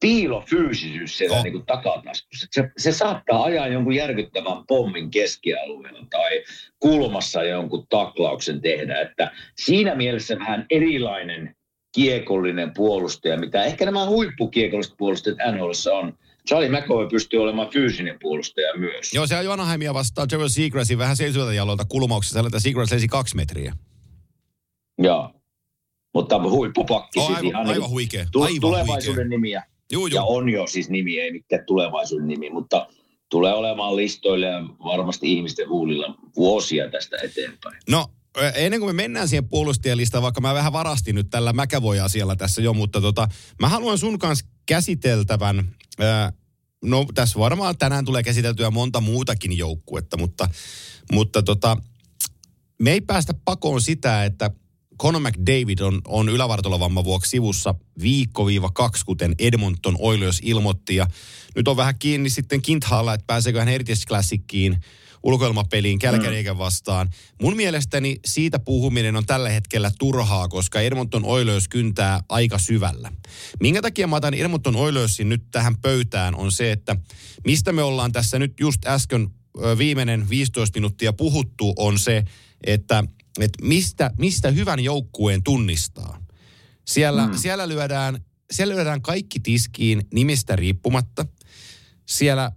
Speaker 6: piilofyysisyys siellä
Speaker 5: On.
Speaker 6: niin kuin takataskussa. Se, se saattaa ajaa jonkun järkyttävän pommin keskialueella tai kulmassa jonkun taklauksen tehdä, että siinä mielessä vähän erilainen kiekollinen puolustaja, mitä ehkä nämä huippukiekolliset puolustajat NHLissa on. Charlie McAvoy pystyy olemaan fyysinen puolustaja myös.
Speaker 5: Joo, se on Joanaheimia vastaan Trevor Seagrassin vähän seisoilta jaloilta kulmauksessa, että Seagrass lensi kaksi metriä.
Speaker 6: Joo. Mutta huippupakki
Speaker 5: Oh, aivan, aivan huikea. Aivan
Speaker 6: tulevaisuuden
Speaker 5: huikea.
Speaker 6: nimiä.
Speaker 5: Juu,
Speaker 6: Ja
Speaker 5: juu.
Speaker 6: on jo siis nimi, ei mikään tulevaisuuden nimi, mutta tulee olemaan listoille ja varmasti ihmisten huulilla vuosia tästä eteenpäin.
Speaker 5: No, ennen kuin me mennään siihen puolustajalistaan, vaikka mä vähän varastin nyt tällä McAvoy-asialla tässä jo, mutta tota, mä haluan sun kanssa käsiteltävän, ää, no tässä varmaan tänään tulee käsiteltyä monta muutakin joukkuetta, mutta, mutta tota, me ei päästä pakoon sitä, että Conor McDavid on, on ylävartalovamman vuoksi sivussa viikko-kaksi, kuten Edmonton Oilers ilmoitti. Ja nyt on vähän kiinni sitten Kinthalla, että pääseekö hän Heritage Classickiin ulkoilmapeliin Kälkäriiken vastaan. Mun mielestäni siitä puhuminen on tällä hetkellä turhaa, koska Edmonton Oilers kyntää aika syvällä. Minkä takia mä otan Edmonton Oilersin nyt tähän pöytään on se, että mistä me ollaan tässä nyt just äsken viimeinen 15 minuuttia puhuttu on se, että, että mistä, mistä hyvän joukkueen tunnistaa. Siellä, mm. siellä, lyödään, siellä lyödään kaikki tiskiin nimistä riippumatta. Siellä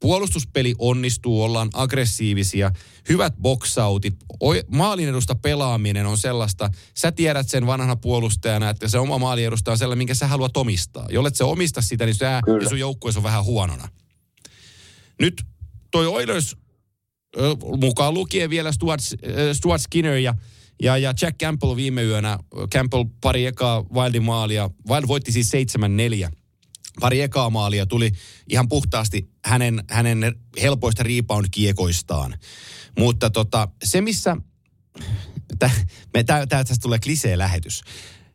Speaker 5: puolustuspeli onnistuu, ollaan aggressiivisia, hyvät boxautit, oi- maalin edusta pelaaminen on sellaista, sä tiedät sen vanhana puolustajana, että se oma maalin edusta on sellainen, minkä sä haluat omistaa. Jollet sä omista sitä, niin sä
Speaker 6: Kyllä.
Speaker 5: ja sun joukkueessa on vähän huonona. Nyt toi Oilers mukaan lukien vielä Stuart, Stuart Skinner ja, ja, ja Jack Campbell viime yönä. Campbell pari ekaa Wildin maalia. Wild voitti siis 7-4 pari ekaa maalia tuli ihan puhtaasti hänen, hänen helpoista rebound-kiekoistaan. Mutta tota, se missä, tämä tästä tulee klisee lähetys.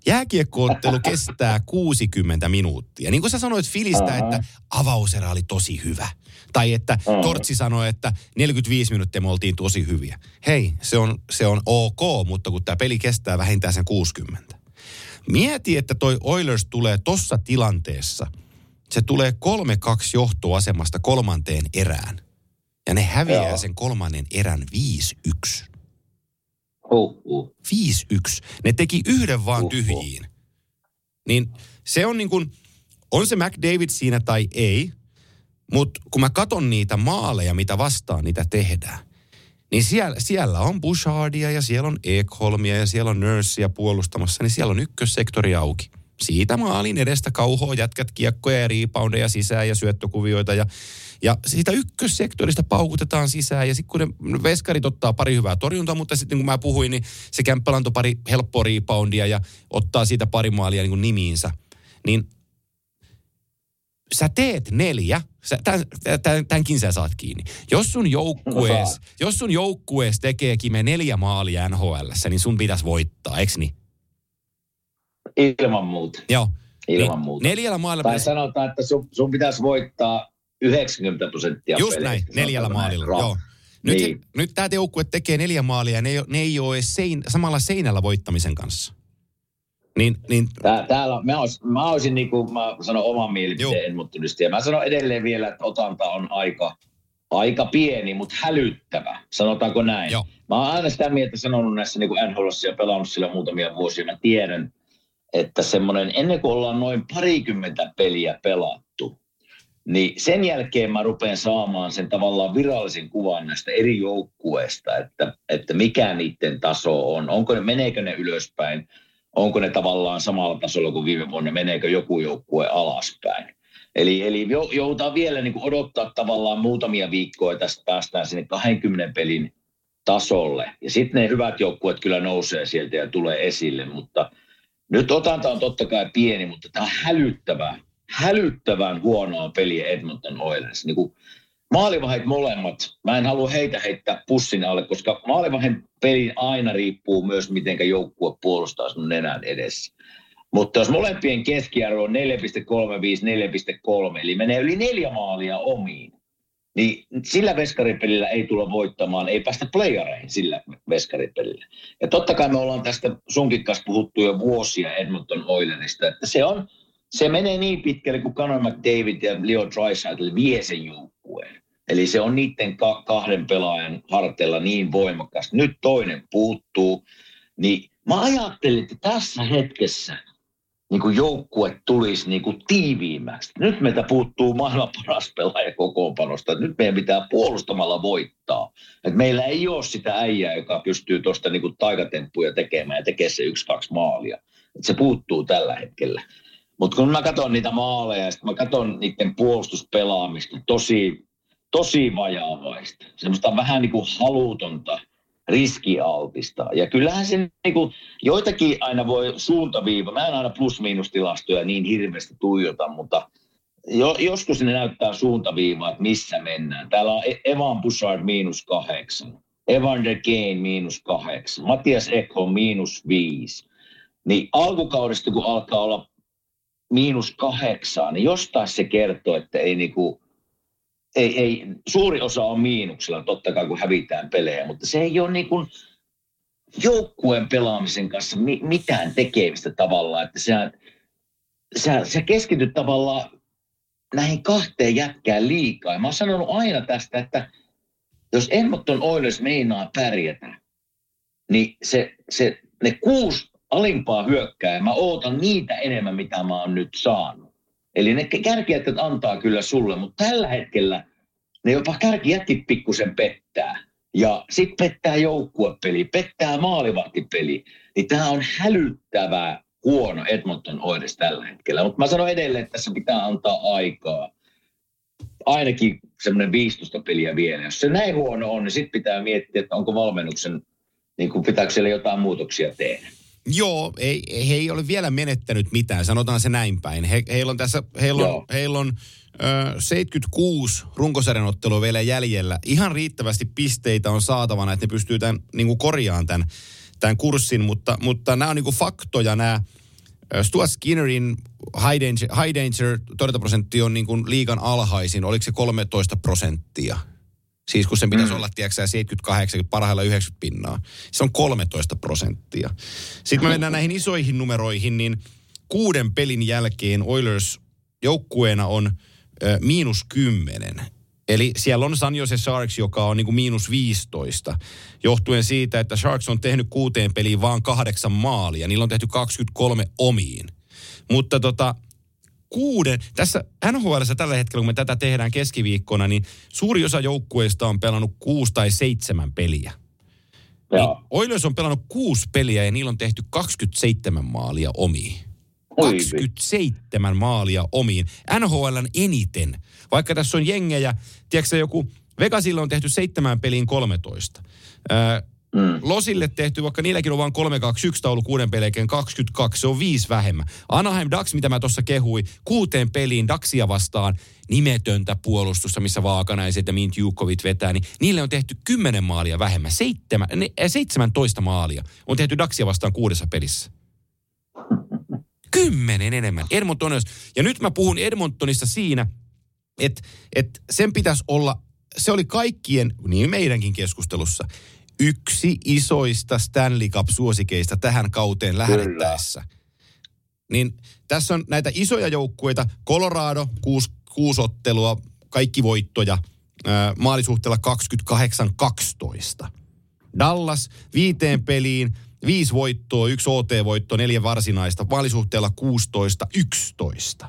Speaker 5: Jääkiekkoottelu kestää 60 minuuttia. Niin kuin sä sanoit Filistä, uh-huh. että avauserä oli tosi hyvä. Tai että uh-huh. Tortsi sanoi, että 45 minuuttia me oltiin tosi hyviä. Hei, se on, se on ok, mutta kun tämä peli kestää vähintään sen 60. Mieti, että toi Oilers tulee tossa tilanteessa. Se tulee 3-2 johtoasemasta kolmanteen erään. Ja ne häviää Joo. sen kolmannen erän 5-1.
Speaker 6: Uh-uh.
Speaker 5: 5-1. Ne teki yhden vaan uh-uh. tyhjiin. Niin se on niin kuin, on se McDavid siinä tai ei, mutta kun mä katon niitä maaleja, mitä vastaan niitä tehdään, niin siellä, siellä on Bushardia ja siellä on Ekholmia ja siellä on Nursea puolustamassa, niin siellä on ykkössektori auki. Siitä maalin edestä kauhoa jätkät kiekkoja ja reboundeja sisään ja syöttökuvioita ja ja siitä ykkössektorista paukutetaan sisään ja sitten kun ne veskarit ottaa pari hyvää torjuntaa, mutta sitten niin mä puhuin, niin se kämppälä antoi pari helppoa reboundia ja ottaa siitä pari maalia niin kuin nimiinsä. Niin sä teet neljä, sä, tämän, tämänkin sä saat kiinni. Jos sun joukkuees, no, jos sun joukkuees tekee kime neljä maalia NHL, niin sun pitäisi voittaa, eikö niin?
Speaker 6: Ilman muuta.
Speaker 5: Joo.
Speaker 6: Ilman niin, muuta.
Speaker 5: Neljällä maalilla.
Speaker 6: Tai sanotaan, että sun, sun pitäisi voittaa 90 prosenttia
Speaker 5: Just näin, neljällä maalilla, näin. joo. Nyt, niin. nyt tämä joukkue tekee neljä maalia ja ne, ne ei ole sein, samalla seinällä voittamisen kanssa. Niin, niin...
Speaker 6: Tää, täällä, mä, olis, mä olisin niin kuin mä sanon oman mielipiteen Edmontonista ja mä sanon edelleen vielä, että otanta on aika, aika pieni, mutta hälyttävä, sanotaanko näin.
Speaker 5: Joo.
Speaker 6: Mä oon aina sitä mieltä sanonut näissä niin kuin NHLissa ja pelannut sillä muutamia vuosia. Mä tiedän, että semmoinen, ennen kuin ollaan noin parikymmentä peliä pelattu, niin sen jälkeen mä rupean saamaan sen tavallaan virallisen kuvan näistä eri joukkueista, että, että mikä niiden taso on. Onko ne, meneekö ne ylöspäin? Onko ne tavallaan samalla tasolla kuin viime vuonna? Meneekö joku joukkue alaspäin? Eli, eli joudutaan vielä niin odottaa tavallaan muutamia viikkoja, tästä päästään sinne 20 pelin tasolle. Ja sitten ne hyvät joukkueet kyllä nousee sieltä ja tulee esille, mutta nyt otanta on totta kai pieni, mutta tämä on hälyttävää hälyttävän huonoa peliä Edmonton Oilers. Niin kuin maalivahit molemmat, mä en halua heitä heittää pussin alle, koska maalivahin peli aina riippuu myös, miten joukkue puolustaa sun nenän edessä. Mutta jos molempien keskiarvo on 4,35, 4,3, eli menee yli neljä maalia omiin, niin sillä veskaripelillä ei tulla voittamaan, ei päästä playareihin sillä veskaripelillä. Ja totta kai me ollaan tästä sunkin kanssa puhuttu jo vuosia Edmonton Oilerista, että se on se menee niin pitkälle, kun Conor McDavid ja Leo Draisaitl vie sen joukkueen. Eli se on niiden ka- kahden pelaajan harteilla niin voimakkaasti. Nyt toinen puuttuu. Niin mä ajattelin, että tässä hetkessä niin kuin joukkue tulisi niin kuin tiiviimmäksi. Nyt meiltä puuttuu maailman paras pelaaja kokoonpanosta. Nyt meidän pitää puolustamalla voittaa. Et meillä ei ole sitä äijää, joka pystyy tuosta niin taikatemppuja tekemään ja tekee se yksi-kaksi maalia. Et se puuttuu tällä hetkellä. Mutta kun mä katson niitä maaleja ja sitten mä katson niiden puolustuspelaamista, tosi, tosi vajaavaista. Semmoista vähän niin kuin halutonta, riskialtista. Ja kyllähän se niin kuin, joitakin aina voi suuntaviiva. Mä en aina plus-miinustilastoja niin hirveästi tuijota, mutta jo, joskus ne näyttää suuntaviivaa, että missä mennään. Täällä on e- Evan Bouchard miinus kahdeksan. Evander Kane miinus kahdeksan. Matias Ekholm miinus viisi. Niin alkukaudesta, kun alkaa olla miinus kahdeksaa, niin jostain se kertoo, että ei niinku, ei, ei, suuri osa on miinuksella, totta kai kun hävitään pelejä, mutta se ei ole niinku joukkueen pelaamisen kanssa mi, mitään tekemistä tavallaan, että sä, sä, sä keskityt tavallaan näihin kahteen jätkään liikaa. Ja mä oon sanonut aina tästä, että jos Edmonton Oilers meinaa pärjätä, niin se, se, ne kuusi alimpaa hyökkää. Mä ootan niitä enemmän, mitä mä oon nyt saanut. Eli ne kärkijätkät antaa kyllä sulle, mutta tällä hetkellä ne jopa kärkijätkit pikkusen pettää. Ja sitten pettää joukkuepeli, pettää maalivahtipeli. Niin tämä on hälyttävää huono Edmonton Oilers tällä hetkellä. Mutta mä sanon edelleen, että tässä pitää antaa aikaa. Ainakin semmoinen 15 peliä vielä. Jos se näin huono on, niin sitten pitää miettiä, että onko valmennuksen, niin kuin pitääkö siellä jotain muutoksia tehdä.
Speaker 5: Joo, ei, he ei ole vielä menettänyt mitään, sanotaan se näin päin. He, heillä on tässä, heillä on,
Speaker 6: Joo.
Speaker 5: heillä on ö, 76 runkosarjan ottelua vielä jäljellä. Ihan riittävästi pisteitä on saatavana, että ne pystyy tämän, niin kuin korjaamaan tämän, tämän kurssin, mutta, mutta nämä on niin kuin faktoja, nämä Stuart Skinnerin high danger, high danger torjuntaprosentti on niin kuin liigan alhaisin. Oliko se 13 prosenttia? Siis kun sen pitäisi mm. olla, tiedätkö sä, 78, parhailla 90 pinnaa. Se on 13 prosenttia. Sitten me mennään näihin isoihin numeroihin, niin kuuden pelin jälkeen Oilers joukkueena on ö, miinus 10. Eli siellä on San Jose Sharks, joka on niin kuin miinus 15, johtuen siitä, että Sharks on tehnyt kuuteen peliin vaan kahdeksan maalia. Niillä on tehty 23 omiin. Mutta tota, kuuden, tässä NHL tällä hetkellä, kun me tätä tehdään keskiviikkona, niin suuri osa joukkueista on pelannut kuusi tai seitsemän peliä. Niin Oilers on pelannut kuusi peliä ja niillä on tehty 27 maalia omiin. 27 maalia omiin. NHLn eniten. Vaikka tässä on jengejä, tiedätkö joku, Vegasille on tehty seitsemän peliin 13. Öö, mm. Losille tehty, vaikka niilläkin on vain 3-2-1 taulu kuuden pelin 22, se on viisi vähemmän. Anaheim Ducks, mitä mä tuossa kehuin, kuuteen peliin Ducksia vastaan nimetöntä puolustusta, missä Vaakanaiset ja Mint Jukovit vetää, niin niille on tehty 10 maalia vähemmän. Seitsemän, ne, äh, 17 maalia on tehty Ducksia vastaan kuudessa pelissä. Kymmenen enemmän. Edmonton on- Ja nyt mä puhun Edmontonista siinä, että et sen pitäisi olla, se oli kaikkien, niin meidänkin keskustelussa, yksi isoista Stanley Cup-suosikeista tähän kauteen lähdettäessä. Niin tässä on näitä isoja joukkueita, Colorado, kuusi, kuusi ottelua, kaikki voittoja, maalisuhteella 28-12. Dallas viiteen peliin, viisi voittoa, yksi OT-voitto, neljä varsinaista, maalisuhteella 16-11.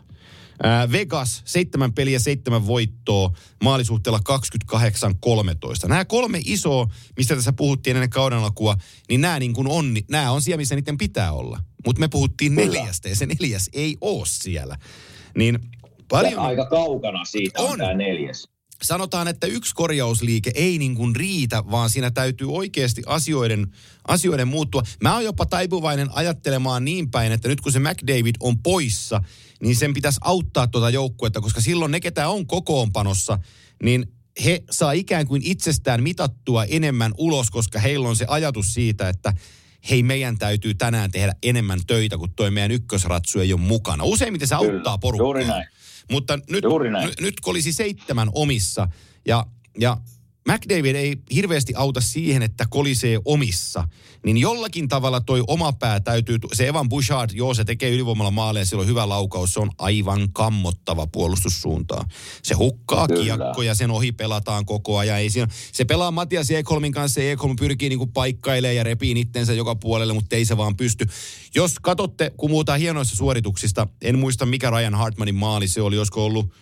Speaker 5: Vegas, seitsemän peliä, seitsemän voittoa, maalisuhteella 28-13. Nämä kolme isoa, mistä tässä puhuttiin ennen kauden alkua, niin nämä, niin kuin on, nämä on siellä, missä niiden pitää olla. Mutta me puhuttiin neljästä ja se neljäs ei ole siellä. Niin paljon...
Speaker 6: Ja aika kaukana siitä on, on. tämä neljäs.
Speaker 5: Sanotaan, että yksi korjausliike ei niin kuin riitä, vaan siinä täytyy oikeasti asioiden, asioiden muuttua. Mä oon jopa taipuvainen ajattelemaan niin päin, että nyt kun se McDavid on poissa, niin sen pitäisi auttaa tuota joukkuetta, koska silloin ne, ketä on kokoonpanossa, niin he saa ikään kuin itsestään mitattua enemmän ulos, koska heillä on se ajatus siitä, että hei, meidän täytyy tänään tehdä enemmän töitä, kun toi meidän ykkösratsu ei ole mukana. Useimmiten se auttaa
Speaker 6: Kyllä,
Speaker 5: porukkaa.
Speaker 6: juuri näin.
Speaker 5: Mutta nyt, n- nyt kun olisi seitsemän omissa ja, ja McDavid ei hirveästi auta siihen, että kolisee omissa, niin jollakin tavalla toi oma pää täytyy, se Evan Bouchard, joo se tekee ylivoimalla maaleja, sillä on hyvä laukaus, se on aivan kammottava puolustussuuntaan. Se hukkaa
Speaker 6: Kyllä.
Speaker 5: kiekkoja, sen ohi pelataan koko ajan. Ei siinä, se pelaa Matias Ekholmin kanssa ja Ekholm pyrkii niinku paikkailemaan ja repii itsensä joka puolelle, mutta ei se vaan pysty. Jos katsotte, kun puhutaan hienoista suorituksista, en muista mikä Ryan Hartmanin maali se oli, olisiko ollut,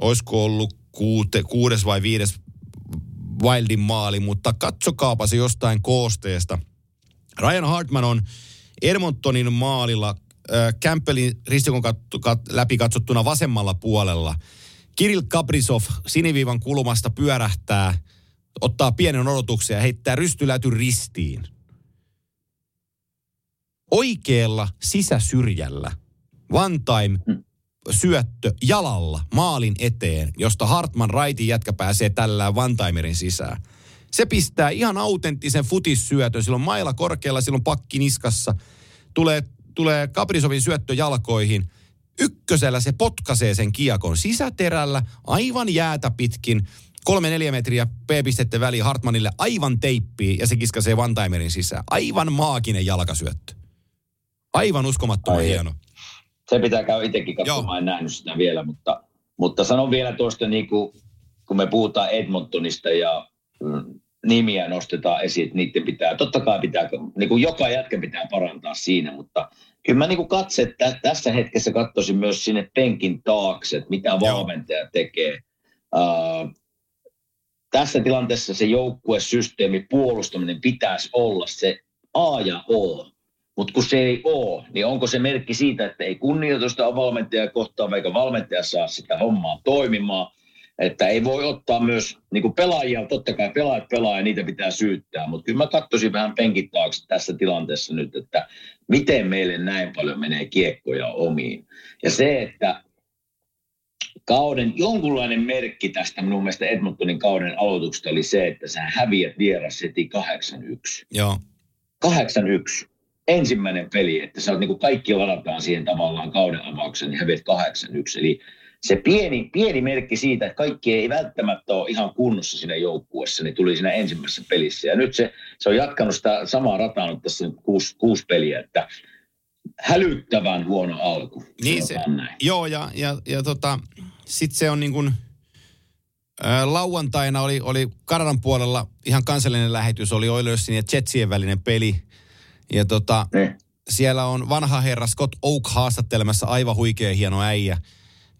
Speaker 5: olisiko ollut kuute, kuudes vai viides Wildin maali, mutta katsokaapa se jostain koosteesta. Ryan Hartman on Edmontonin maalilla äh, Campbellin ristikon kat- kat- läpi katsottuna vasemmalla puolella. Kirill Kaprizov siniviivan kulmasta pyörähtää, ottaa pienen odotuksen ja heittää rystyläty ristiin. Oikealla sisäsyrjällä one time syöttö jalalla maalin eteen, josta Hartman raitin jätkä pääsee tällä one-timerin sisään. Se pistää ihan autenttisen futissyötön. Silloin maila korkealla, silloin pakki niskassa. Tulee, tulee Kaprizovin syöttö jalkoihin. Ykkösellä se potkaisee sen kiekon sisäterällä, aivan jäätä pitkin. Kolme neljä metriä P-pistettä väli Hartmanille aivan teippiin ja se kiskasee one-timerin sisään. Aivan maaginen jalkasyöttö. Aivan uskomattoman
Speaker 6: Ai,
Speaker 5: hieno.
Speaker 6: Se pitää käydä itsekin katsomaan, en nähnyt sitä vielä, mutta, mutta sanon vielä tuosta, niin kuin, kun me puhutaan Edmontonista ja mm, nimiä nostetaan esiin, että niiden pitää, totta kai pitää, niin kuin joka jätkä pitää parantaa siinä, mutta kyllä mä niin kuin katse, että tässä hetkessä katsoisin myös sinne penkin taakse, että mitä valmentaja tekee. Uh, tässä tilanteessa se joukkuesysteemi, puolustaminen pitäisi olla se A ja O. Mutta kun se ei ole, niin onko se merkki siitä, että ei kunnioitusta ole valmentaja kohtaan, eikä valmentaja saa sitä hommaa toimimaan, Että ei voi ottaa myös niin kuin pelaajia, totta kai pelaajat pelaa ja niitä pitää syyttää, mutta kyllä mä katsoisin vähän penkit taakse tässä tilanteessa nyt, että miten meille näin paljon menee kiekkoja omiin. Ja se, että kauden jonkunlainen merkki tästä minun mielestä Edmontonin kauden aloituksesta oli se, että sä häviät vieras heti 8-1.
Speaker 5: Joo.
Speaker 6: 8-1. Ensimmäinen peli, että sä oot niin kuin kaikki ladataan siihen tavallaan kauden avaukseen, niin häviät 8-1. Eli se pieni, pieni merkki siitä, että kaikki ei välttämättä ole ihan kunnossa siinä joukkuessa, niin tuli siinä ensimmäisessä pelissä. Ja nyt se, se on jatkanut sitä samaa rataa nyt tässä kuusi, kuusi peliä, että hälyttävän huono alku.
Speaker 5: Niin se,
Speaker 6: näin.
Speaker 5: joo, ja, ja, ja tota, sitten se on niin kuin, ää, lauantaina oli, oli Kanadan puolella ihan kansallinen lähetys, oli Oilersin ja Jetsien välinen peli. Ja tota,
Speaker 6: Ne.
Speaker 5: siellä on vanha herra Scott Oak haastattelemassa aivan huikea hieno äijä.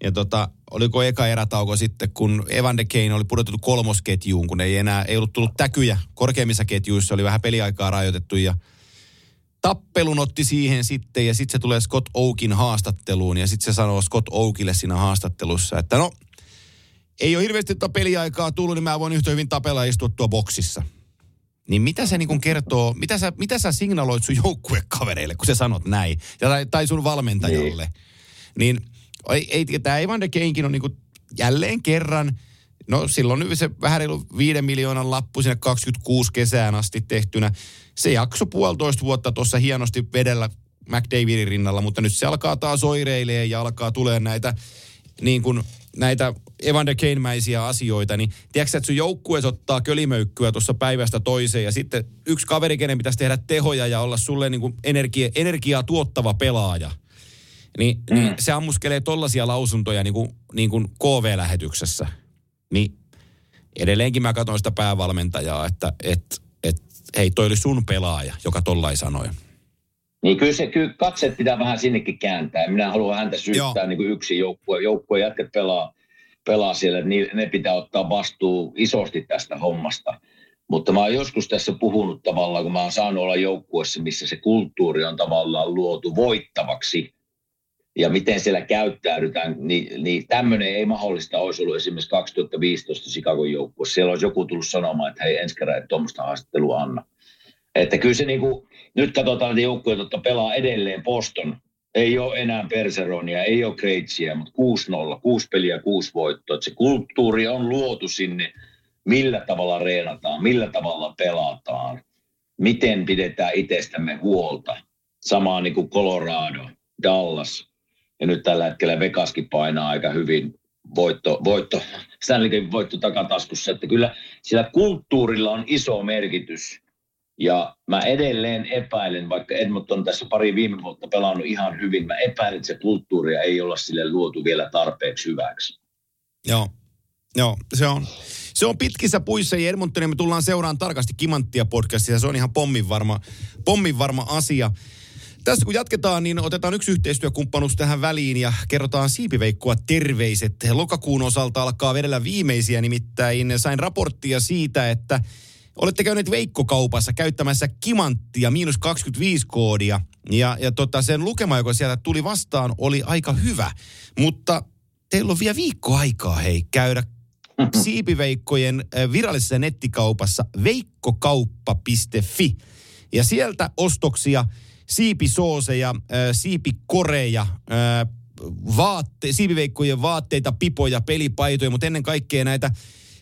Speaker 5: Ja tota, oliko eka erätauko sitten, kun Evan de Kane oli pudotettu kolmosketjuun, kun ei enää, ei ollut tullut täkyjä korkeimmissa ketjuissa, oli vähän peliaikaa rajoitettu ja tappelun otti siihen sitten ja sitten se tulee Scott Oakin haastatteluun ja sitten se sanoo Scott Oakille siinä haastattelussa, että no ei ole hirveästi tätä peliaikaa tullut, niin mä voin yhtä hyvin tapella ja istua tuo boksissa. Niin mitä se niin kertoo, mitä sä, mitä sä signaloit sun joukkuekavereille, kun sä sanot näin, ja, tai, tai sun valmentajalle? Niin, ei, ei, tämä Evan de Kanekin on niin jälleen kerran, no silloin se vähän reilu viiden miljoonan lappu sinne 26 kesään asti tehtynä. Se jakso puolitoista vuotta tuossa hienosti vedellä McDavidin rinnalla, mutta nyt se alkaa taas oireilee ja alkaa tulee näitä niin kuin näitä Evander Kane-mäisiä asioita, niin tiedätkö että sun joukkueessa ottaa kölimöykkyä tuossa päivästä toiseen ja sitten yksi kaveri, kenen pitäisi tehdä tehoja ja olla sulle niin kuin energia, energiaa tuottava pelaaja, niin, mm. niin se ammuskelee tollaisia lausuntoja niin kuin, niin kuin KV-lähetyksessä. Niin edelleenkin mä katson sitä päävalmentajaa, että et, et, hei, toi oli sun pelaaja, joka tollai sanoi.
Speaker 6: Niin kyllä, se, kyllä katset pitää vähän sinnekin kääntää. Minä haluan häntä syyttää niin kuin yksi joukkue. Joukkueen jätket pelaa, pelaa siellä, niin ne pitää ottaa vastuu isosti tästä hommasta. Mutta mä oon joskus tässä puhunut tavallaan, kun mä oon saanut olla joukkueessa, missä se kulttuuri on tavallaan luotu voittavaksi. Ja miten siellä käyttäydytään, niin, niin tämmöinen ei mahdollista olisi ollut esimerkiksi 2015 Chicagon joukkueessa. Siellä olisi joku tullut sanomaan, että hei ensi kerran et tuommoista haastattelua anna. Että kyllä se niin kuin, nyt katsotaan että joukkueet, jotka pelaa edelleen Boston. Ei ole enää Perseronia, ei ole Kreitsiä, mutta 6-0, 6 peliä, 6 voittoa. Se kulttuuri on luotu sinne, millä tavalla reenataan, millä tavalla pelataan, miten pidetään itsestämme huolta. Samaa niin kuin Colorado, Dallas ja nyt tällä hetkellä Vegaskin painaa aika hyvin voitto, voitto Stanley voitto takataskussa. Että kyllä sillä kulttuurilla on iso merkitys – ja mä edelleen epäilen, vaikka Edmonton on tässä pari viime vuotta pelannut ihan hyvin, mä epäilen, että se kulttuuria ei olla sille luotu vielä tarpeeksi hyväksi.
Speaker 5: Joo, Joo se on. Se on pitkissä puissa ja Edmontonia me tullaan seuraan tarkasti Kimanttia podcastissa. Se on ihan pommin varma, pommin varma asia. Tässä kun jatketaan, niin otetaan yksi yhteistyökumppanuus tähän väliin ja kerrotaan Siipiveikkoa terveiset. Lokakuun osalta alkaa vedellä viimeisiä, nimittäin sain raporttia siitä, että Olette käyneet Veikko-kaupassa käyttämässä kimanttia, miinus 25 koodia. Ja, ja tota, sen lukema, joka sieltä tuli vastaan, oli aika hyvä. Mutta teillä on vielä viikko aikaa, hei, käydä siipiveikkojen virallisessa nettikaupassa veikkokauppa.fi. Ja sieltä ostoksia, siipisooseja, siipikoreja, vaatte, siipiveikkojen vaatteita, pipoja, pelipaitoja, mutta ennen kaikkea näitä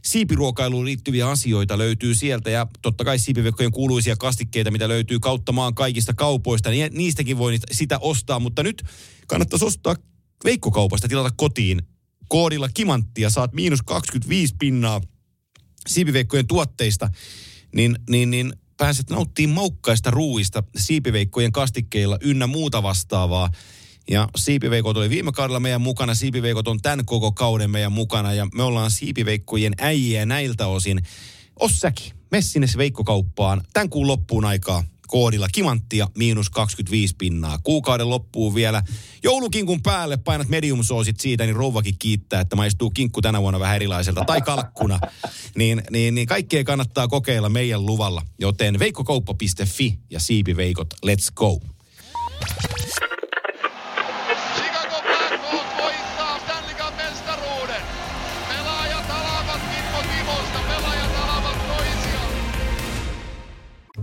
Speaker 5: siipiruokailuun liittyviä asioita löytyy sieltä ja totta kai siipiverkkojen kuuluisia kastikkeita, mitä löytyy kautta maan kaikista kaupoista, niin niistäkin voi sitä ostaa, mutta nyt kannattaisi ostaa Veikkokaupasta tilata kotiin koodilla kimanttia, saat miinus 25 pinnaa siipiveikkojen tuotteista, niin, niin, niin pääset nauttimaan maukkaista ruuista siipiveikkojen kastikkeilla ynnä muuta vastaavaa. Ja Siipiveikot oli viime kaudella meidän mukana, Siipiveikot on tämän koko kauden meidän mukana ja me ollaan Siipiveikkojen äijiä näiltä osin. Ossäki, mene sinne Veikkokauppaan tämän kuun loppuun aikaa koodilla kimanttia miinus 25 pinnaa. Kuukauden loppuun vielä joulukinkun päälle painat medium soosit siitä, niin rouvakin kiittää, että maistuu kinkku tänä vuonna vähän erilaiselta. Tai kalkkuna. niin, niin, niin kaikkea kannattaa kokeilla meidän luvalla. Joten veikkokauppa.fi ja siipiveikot, let's go.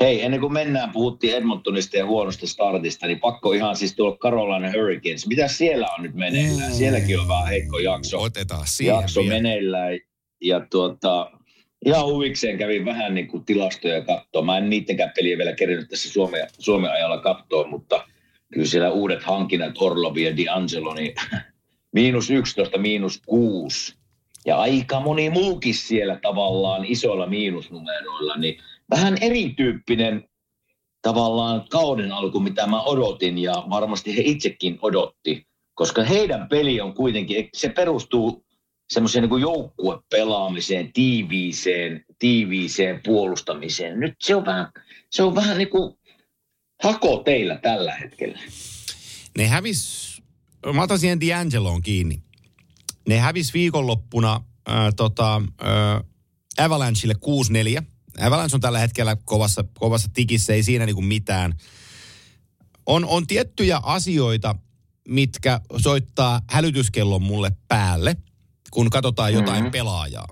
Speaker 6: Hei, ennen kuin mennään, puhuttiin Edmontonista ja huonosta startista, niin pakko ihan siis tuolla Carolina Hurricanes. Mitä siellä on nyt meneillään? Sielläkin on vähän heikko jakso.
Speaker 5: Otetaan siihen
Speaker 6: jakso
Speaker 5: vielä.
Speaker 6: meneillään. Ja tuota, ihan huvikseen kävin vähän niin kuin tilastoja katsoa. Mä en niittenkään peliä vielä kerinyt tässä Suomen, Suomen ajalla katsoa, mutta kyllä siellä uudet hankinnat Orlovi ja D'Angelo, niin miinus 11, miinus 6. Ja aika moni muukin siellä tavallaan isoilla miinusnumeroilla, niin vähän erityyppinen tavallaan kauden alku, mitä mä odotin ja varmasti he itsekin odotti, koska heidän peli on kuitenkin, se perustuu semmoiseen niin joukkuepelaamiseen, tiiviiseen, tiiviiseen puolustamiseen. Nyt se on vähän, se on vähän niin kuin hako teillä tällä hetkellä.
Speaker 5: Ne hävis, mä otan siihen D'Angeloon kiinni. Ne hävis viikonloppuna äh, tota, äh, Avalancheille 6-4. Avalanche on tällä hetkellä kovassa, kovassa tikissä, ei siinä niinku mitään. On, on tiettyjä asioita, mitkä soittaa hälytyskellon mulle päälle, kun katsotaan jotain mm-hmm. pelaajaa.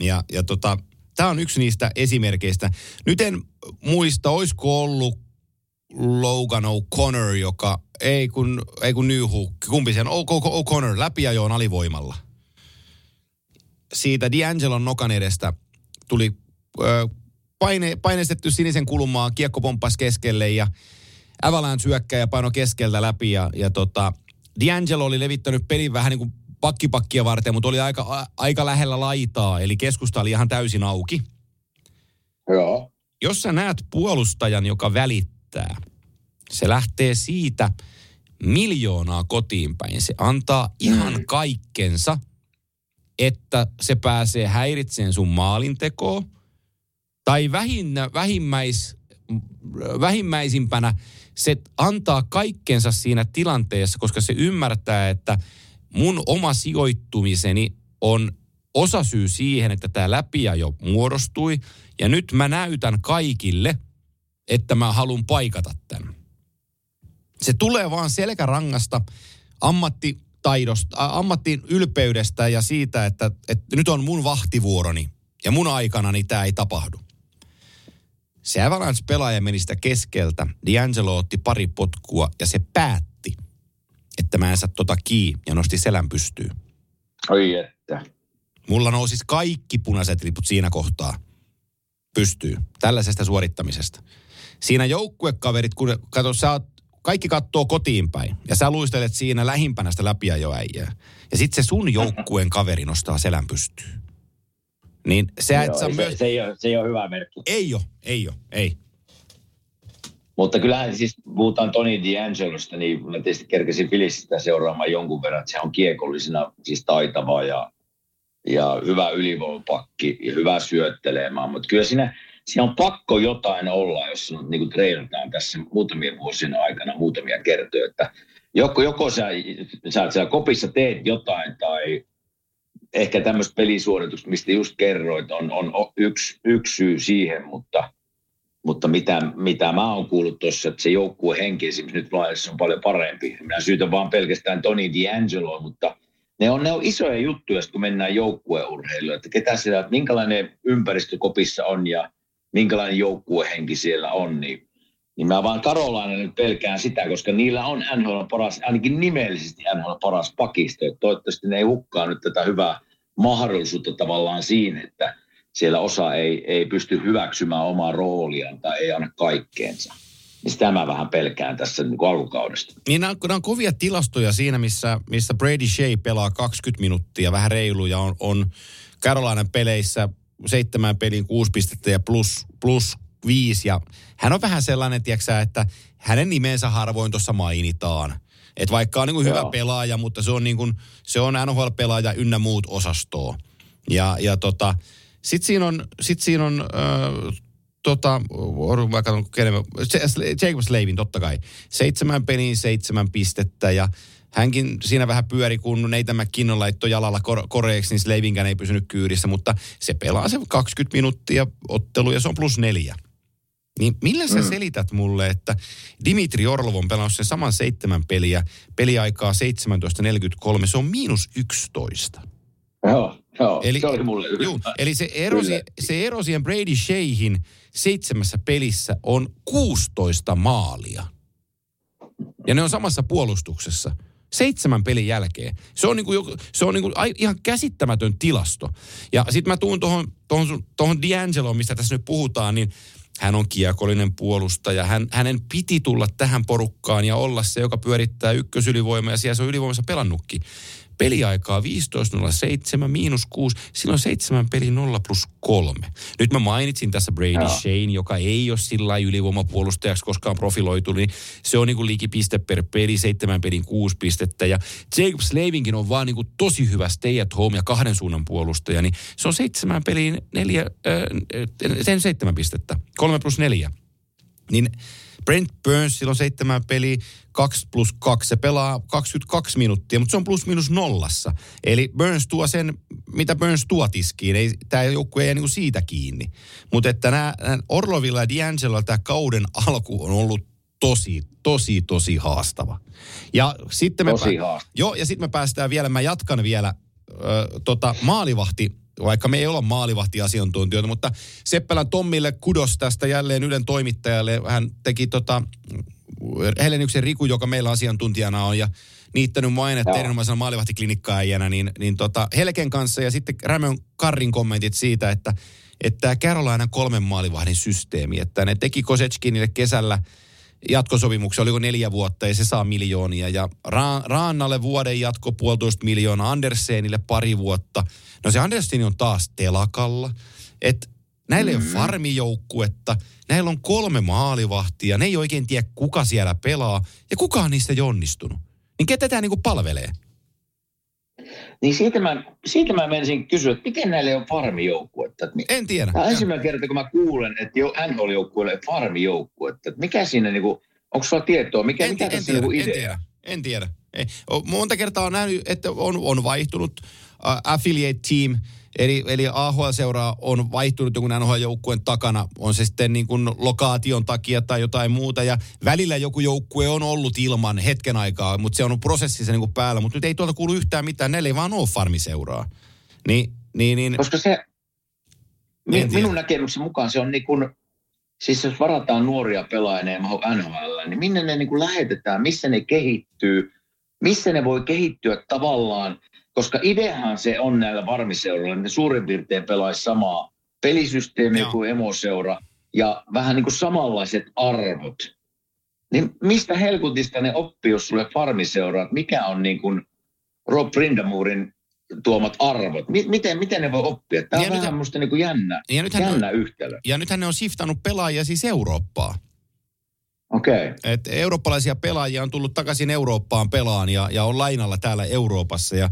Speaker 5: Ja, ja tota, tämä on yksi niistä esimerkkeistä. Nyt en muista, olisiko ollut Logan O'Connor, joka ei kun, ei kun Newhook, kumpi sen, O- O- O'Connor läpiajoon alivoimalla. Siitä D'Angelon nokan edestä tuli ö, paine, painestetty sinisen kulmaa, kiekko pomppasi keskelle ja Avalanche syökkäjä paino keskeltä läpi ja, ja tota, D'Angelo oli levittänyt pelin vähän niin kuin pakkipakkia varten, mutta oli aika, a, aika lähellä laitaa, eli keskusta oli ihan täysin auki.
Speaker 6: Joo.
Speaker 5: Jos sä näet puolustajan, joka välittää, se lähtee siitä miljoonaa kotiin päin. Se antaa ihan kaikkensa, että se pääsee häiritseen sun maalintekoa. Tai vähinnä, vähimmäis, vähimmäisimpänä se antaa kaikkensa siinä tilanteessa, koska se ymmärtää, että mun oma sijoittumiseni on osasyy siihen, että tämä läpiajo muodostui. Ja nyt mä näytän kaikille, että mä haluan paikata tämän. Se tulee vaan selkärangasta, ammattitaidosta, ä, ammattin ylpeydestä ja siitä, että, että nyt on mun vahtivuoroni ja mun aikana niin tämä ei tapahdu. Se Avalanche-pelaaja meni sitä keskeltä. D'Angelo otti pari potkua ja se päätti, että mä en saa tota kii ja nosti selän pystyyn.
Speaker 6: Oi että.
Speaker 5: Mulla nousis kaikki punaiset liput siinä kohtaa pystyy tällaisesta suorittamisesta. Siinä joukkuekaverit, kun kato, sä oot, kaikki kattoo kotiin päin ja sä luistelet siinä lähimpänä sitä läpiajoäijää. Ja sitten se sun joukkueen kaveri nostaa selän pystyyn. Niin se,
Speaker 6: Joo,
Speaker 5: et
Speaker 6: se,
Speaker 5: myös...
Speaker 6: se, ei ole, se ei ole hyvä merkki.
Speaker 5: Ei ole, ei ole, ei.
Speaker 6: Mutta kyllähän siis puhutaan Tony D'Angelosta, niin mä tietysti kerkesin Filistä seuraamaan jonkun verran, että se on kiekollisena siis taitava ja, ja hyvä ylivoimapakki ja hyvä syöttelemään. Mutta kyllä siinä, siinä on pakko jotain olla, jos niin treidataan tässä muutamien vuosien aikana muutamia kertoja, että joko, joko sä, sä siellä kopissa teet jotain tai ehkä tämmöistä pelisuoritusta, mistä just kerroit, on, on yksi, yksi syy siihen, mutta, mutta mitä, mitä mä oon kuullut tuossa, että se joukkue henki esimerkiksi nyt laajassa on paljon parempi. Minä syytän vaan pelkästään Tony D'Angelo, mutta ne on, ne on isoja juttuja, kun mennään joukkueurheiluun, että ketä siellä, minkälainen ympäristö kopissa on ja minkälainen joukkuehenki siellä on, niin, Niin mä vaan Karolainen nyt pelkään sitä, koska niillä on NHL paras, ainakin nimellisesti NHL paras pakisto. Et toivottavasti ne ei hukkaa nyt tätä hyvää mahdollisuutta tavallaan siinä, että siellä osa ei, ei pysty hyväksymään omaa rooliaan tai ei anna kaikkeensa. Niin sitä mä vähän pelkään tässä niin alkukaudesta.
Speaker 5: Niin nämä, nämä on kovia tilastoja siinä, missä, missä Brady Shea pelaa 20 minuuttia, vähän reilu, ja on, on Carolinan peleissä seitsemän pelin kuusi pistettä ja plus, plus viisi. Ja hän on vähän sellainen, tiedätkö, että hänen nimensä harvoin tuossa mainitaan. Että vaikka on niin kuin hyvä
Speaker 6: Joo.
Speaker 5: pelaaja, mutta se on, niin kuin, se on NHL-pelaaja ynnä muut osastoa. Ja, ja tota, sitten siinä on, sit siinä on äh, tota, mä katson, kenen mä- Jacob Slavin totta kai. Seitsemän peliin seitsemän pistettä ja hänkin siinä vähän pyöri, kun Neitä McKinnon laittoi jalalla kor- koreeksi, niin Slavinkään ei pysynyt kyydissä, mutta se pelaa se 20 minuuttia ottelu ja se on plus neljä. Niin millä sä
Speaker 6: Mm.
Speaker 5: selität mulle, että Dimitri Orlov on pelannut sen saman seitsemän peliä, peliaikaa 17.43, se on miinus 11.
Speaker 6: Joo, joo
Speaker 5: Eli-
Speaker 6: se oli mulle
Speaker 5: Juu, eli se ero, se ero siihen Brady Sheahin seitsemässä pelissä on 16 maalia. Ja ne on samassa puolustuksessa. Seitsemän pelin jälkeen. Se on, niinku, se on niinku ihan käsittämätön tilasto. Ja sitten mä tuun tuohon tohon, tohon D'Angeloon, mistä tässä nyt puhutaan, niin hän on kiekollinen puolustaja. Hän, hänen piti tulla tähän porukkaan ja olla se, joka pyörittää ykkösylivoimaa ja siellä se on ylivoimassa pelannutkin. Peliaikaa 15.07, miinus 6, silloin 7 peli 0 plus 3. Nyt mä mainitsin tässä Brady
Speaker 6: Joo.
Speaker 5: Shane, joka ei ole sillä ylivoimapuolustajaksi koskaan profiloitu, niin se on niinku liikipiste per peli, seitsemän pelin kuusi pistettä. Ja Jacob Slavinkin on vaan niinku tosi hyvä stay at home ja kahden suunnan puolustaja, niin se on seitsemän peliin neljä, äh, sen seitsemän pistettä, kolme plus neljä. Niin Brent Burns, sillä on seitsemän peliä, 2 plus 2, se pelaa 22 minuuttia, mutta se on plus minus nollassa. Eli Burns tuo sen, mitä Burns tuo tiskiin, ei, tämä joukkue ei jää niinku siitä kiinni. Mutta että nämä Orlovilla ja D'Angelo tämä kauden alku on ollut tosi, tosi, tosi haastava. Ja sitten me,
Speaker 6: Tosi haastava.
Speaker 5: Joo, ja sitten me päästään vielä, mä jatkan vielä ö, tota, maalivahti, vaikka me ei olla maalivahtiasiantuntijoita, mutta Seppälän Tommille kudos tästä jälleen Ylen toimittajalle. Hän teki tota, Helenyksen Riku, joka meillä asiantuntijana on ja niittänyt mainetta erinomaisena maalivahtiklinikkaajana, niin, niin tota, Helken kanssa ja sitten Rämön Karrin kommentit siitä, että että Carolina kolmen maalivahdin systeemi, että ne teki Kosetskinille kesällä jatkosopimuksen, oliko neljä vuotta ja se saa miljoonia. Ja Ra- Raannalle vuoden jatko puolitoista miljoonaa, Andersenille pari vuotta. No se Andersen on taas telakalla. Että näillä ei ole farmijoukkuetta, näillä on kolme maalivahtia, ne ei oikein tiedä kuka siellä pelaa ja kukaan niistä ei onnistunut. Niin ketä tämä niinku palvelee?
Speaker 6: Niin siitä mä, siitä mä menisin kysyä, että miten näille on farmijoukkuetta?
Speaker 5: En tiedä.
Speaker 6: Tämä ensimmäinen kerta, kun mä kuulen, että jo NHL-joukkueelle on farmijoukkuetta. Että mikä siinä niinku, onko sulla tietoa, mikä,
Speaker 5: En,
Speaker 6: mikä
Speaker 5: en,
Speaker 6: tässä
Speaker 5: tiedä,
Speaker 6: niinku
Speaker 5: en
Speaker 6: idea?
Speaker 5: tiedä, en tiedä. Ei. Monta kertaa on nähnyt, että on, on vaihtunut uh, affiliate team, eli, eli AHL-seuraa on vaihtunut jonkun NHL-joukkueen takana, on se sitten niin kuin lokaation takia tai jotain muuta, ja välillä joku joukkue on ollut ilman hetken aikaa, mutta se on prosessissa niin kuin päällä, mutta nyt ei tuolta kuulu yhtään mitään, näillä ei vaan ole farmiseuraa. Niin, niin, niin
Speaker 6: Koska se, mi, minun näkemyksen mukaan se on niin kuin, siis jos varataan nuoria pelaajia NHL, niin minne ne niin kuin lähetetään, missä ne kehittyy, missä ne voi kehittyä tavallaan, koska ideahan se on näillä varmiseuroilla, ne suurin piirtein pelaisi samaa pelisysteemiä
Speaker 5: Joo.
Speaker 6: kuin emoseura ja vähän niin kuin samanlaiset arvot. Niin mistä helkutista ne oppii, jos sulle farmiseuraa, mikä on niin kuin Rob Brindamurin tuomat arvot? Mi- miten, miten ne voi oppia? Tämä on
Speaker 5: Ja
Speaker 6: vähän
Speaker 5: nythän-
Speaker 6: musta niin kuin jännä,
Speaker 5: ja nythän,
Speaker 6: jännä
Speaker 5: on,
Speaker 6: yhtälö.
Speaker 5: ja nythän ne on shiftannut pelaajia siis Eurooppaan.
Speaker 6: Okei. Okay.
Speaker 5: Et eurooppalaisia pelaajia on tullut takaisin Eurooppaan pelaan ja, ja on lainalla täällä Euroopassa ja,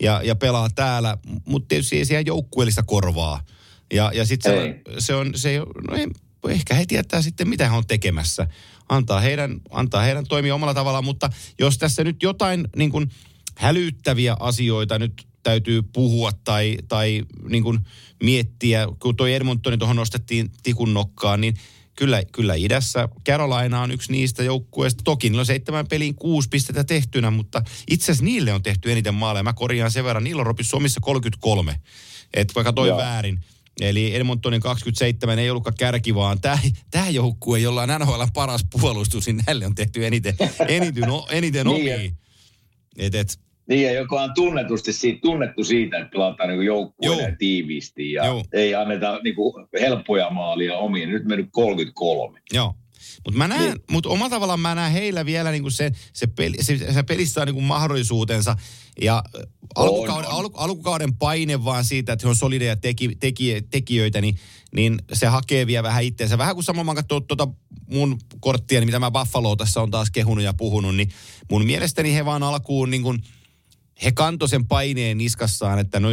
Speaker 5: ja, ja pelaa täällä, mutta tietysti ei siellä joukkueellista korvaa. Ja, ja sitten se, on- se on, se, no ei, ehkä he tietää sitten, mitä he on tekemässä. Antaa heidän, antaa heidän toimia omalla tavallaan, mutta jos tässä nyt jotain niin kuin hälyttäviä asioita nyt täytyy puhua tai, tai niin kuin miettiä, kun tuo Edmontoni tuohon nostettiin tikun nokkaan, niin kyllä, kyllä idässä Carolina on yksi niistä joukkueista. Toki niillä on seitsemän peliin kuusi pistettä tehtynä, mutta itse asiassa niille on tehty eniten maaleja. Mä korjaan sen verran, niillä on Ropissa omissa 33. Että vaikka toi
Speaker 6: Joo.
Speaker 5: väärin. Eli Edmontonin 27 ei ollutkaan kärki, vaan tämä, tämä joukkue, jolla on NHL paras puolustus, niin näille on tehty eniten, eniten, eniten
Speaker 6: Niin,
Speaker 5: omia. Et, et,
Speaker 6: Niin, ja joka on tunnetusti siitä, tunnettu siitä, että pelataan niin joukkueena ja tiiviisti ja
Speaker 5: Joo.
Speaker 6: ei anneta niin kuin, helppoja maalia omiin. Nyt mennyt 33.
Speaker 5: Joo. Mutta mä näen, niin. mut omalla tavallaan mä näen heillä vielä niinku se, se, peli, se, se pelissä on niinku mahdollisuutensa. Ja äh, alkukauden, al, alkukauden paine vaan siitä, että he on solideja teki, teki, tekijöitä, niin, niin se hakee vielä vähän itteensä. Vähän kuin samalla mä katson tuota mun korttia, niin mitä mä Buffalo tässä on taas kehunut ja puhunut, niin mun mielestäni he vaan alkuun niin kuin, he kantoi sen paineen niskassaan, että no,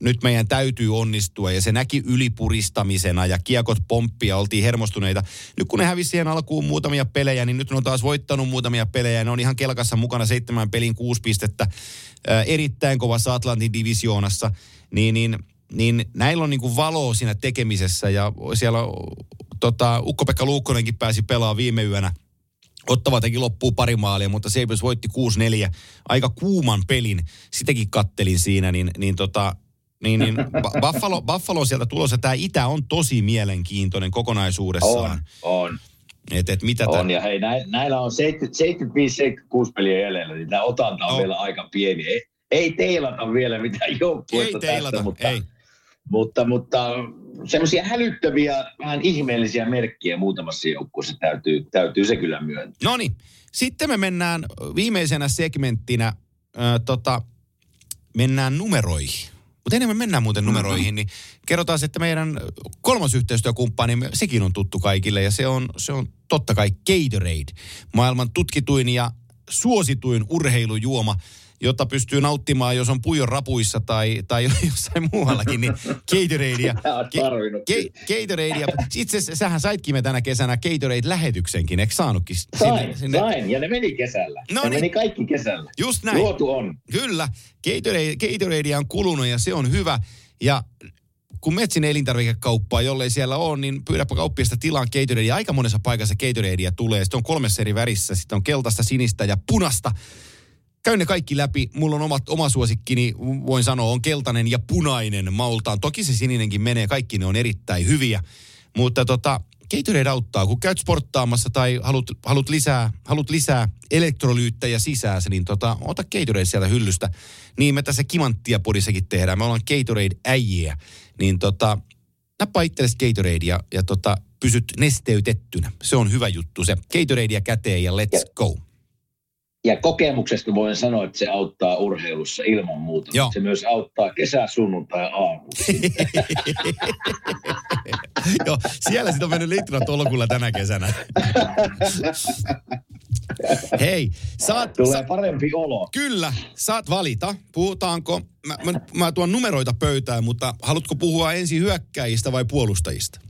Speaker 5: nyt meidän täytyy onnistua ja se näki ylipuristamisena ja kiekot pomppia, oltiin hermostuneita. Nyt kun ne hävisi siihen alkuun muutamia pelejä, niin nyt ne on taas voittanut muutamia pelejä. Ne on ihan kelkassa mukana seitsemän pelin kuusi pistettä ää, erittäin kovassa Atlantin divisioonassa. Niin, niin, niin näillä on niinku valoa siinä tekemisessä ja siellä tota, Ukko-Pekka Luukkonenkin pääsi pelaamaan viime yönä Ottava teki loppuun pari maalia, mutta Sabres voitti 6-4. Aika kuuman pelin. Sitäkin kattelin siinä, niin, niin tota, niin, niin Buffalo, Buffalo sieltä tulossa. Tämä Itä on tosi mielenkiintoinen kokonaisuudessaan.
Speaker 6: On, on.
Speaker 5: Et, et mitä
Speaker 6: on,
Speaker 5: tän...
Speaker 6: ja hei, näillä, näillä on 75-76 peliä jäljellä, niin tämä otanta on
Speaker 5: On.
Speaker 6: vielä aika pieni. Ei, ei teilata vielä mitään joukkuetta
Speaker 5: Ei teilata,
Speaker 6: tästä, mutta,
Speaker 5: ei.
Speaker 6: Mutta, mutta semmoisia hälyttäviä, vähän ihmeellisiä merkkiä muutamassa joukkueessa täytyy, täytyy se kyllä myöntää.
Speaker 5: No niin, sitten me mennään viimeisenä segmenttinä, äh, tota, mennään numeroihin. Mutta ennen me mennään muuten numeroihin, niin kerrotaan, että meidän kolmas yhteistyökumppani, sekin on tuttu kaikille ja se on, se on totta kai Gatorade. Maailman tutkituin ja suosituin urheilujuoma, jota pystyy nauttimaan, jos on pujon rapuissa tai, tai jossain muuallakin, niin Gatoradea.
Speaker 6: On
Speaker 5: Gatoradea. Itse asiassa sähän saitkin me tänä kesänä Gatorade-lähetyksenkin, eikö saanutkin?
Speaker 6: Sain, sain, ja ne meni kesällä.
Speaker 5: No
Speaker 6: ne
Speaker 5: niin.
Speaker 6: meni kaikki kesällä.
Speaker 5: Just näin.
Speaker 6: Luotu on.
Speaker 5: Kyllä. Gatorade, Gatoradea on kulunut ja se on hyvä. Ja kun menet sinne elintarvikekauppaan, jollei siellä ole, niin pyydäpä kauppiasta tilaan Gatoradea. Aika monessa paikassa Gatoradea tulee. Sitten on kolmessa eri värissä. Sitten on keltaista, sinistä ja punasta. Käyn ne kaikki läpi. Mulla on omat, oma suosikkini, voin sanoa, on keltainen ja punainen maultaan. Toki se sininenkin menee, kaikki ne on erittäin hyviä. Mutta tota, Gatorade auttaa, kun käyt sporttaamassa tai haluat, haluat, lisää, haluat lisää elektrolyyttejä sisäänsä, niin tota, ota Gatorade sieltä hyllystä. Niin me tässä kimanttia podissakin tehdään. Me ollaan Gatorade äijiä. Niin tota, nappaa itsellesi Gatorade ja, ja tota, pysyt nesteytettynä. Se on hyvä juttu. Se Gatoradea käteen ja let's go.
Speaker 6: Ja kokemuksesta voin sanoa, että se auttaa urheilussa ilman muuta.
Speaker 5: Joo.
Speaker 6: Se myös auttaa kesä, sunnuntai ja aamu.
Speaker 5: Joo, siellä sitten on mennyt litra tolkulla tänä kesänä. Hei, saat,
Speaker 6: Tulee
Speaker 5: sa,
Speaker 6: parempi olo.
Speaker 5: kyllä, saat valita. Puhutaanko, mä, mä, mä tuon numeroita pöytään, mutta haluatko puhua ensin hyökkäjistä vai puolustajista?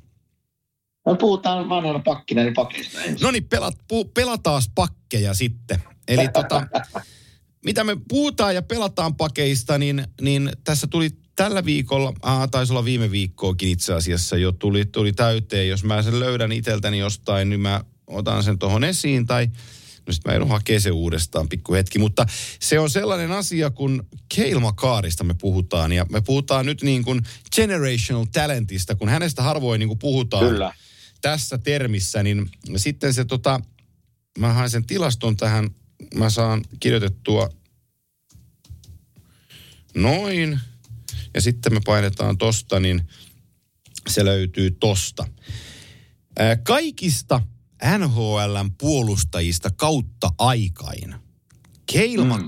Speaker 6: No puhutaan vanhana pakkina, niin pakista ensin.
Speaker 5: No niin, pelat, pu, pelataas pakkeja sitten. Eli tota, mitä me puhutaan ja pelataan pakeista, niin, niin tässä tuli tällä viikolla, aha, taisi olla viime viikkoakin itse asiassa jo tuli, tuli täyteen. Jos mä sen löydän iteltäni jostain, niin mä otan sen tuohon esiin tai no sit mä joudun hakea se uudestaan pikku hetki. Mutta se on sellainen asia, kun Keilma Kaarista me puhutaan ja me puhutaan nyt niin kuin generational talentista, kun hänestä harvoin niin kuin puhutaan
Speaker 6: Kyllä.
Speaker 5: tässä termissä, niin sitten se tota, mä haen sen tilaston tähän, mä saan kirjoitettua noin, ja sitten me painetaan tosta, niin se löytyy tosta. Ää, Kaikista NHLn puolustajista kautta aikain Keilma mm.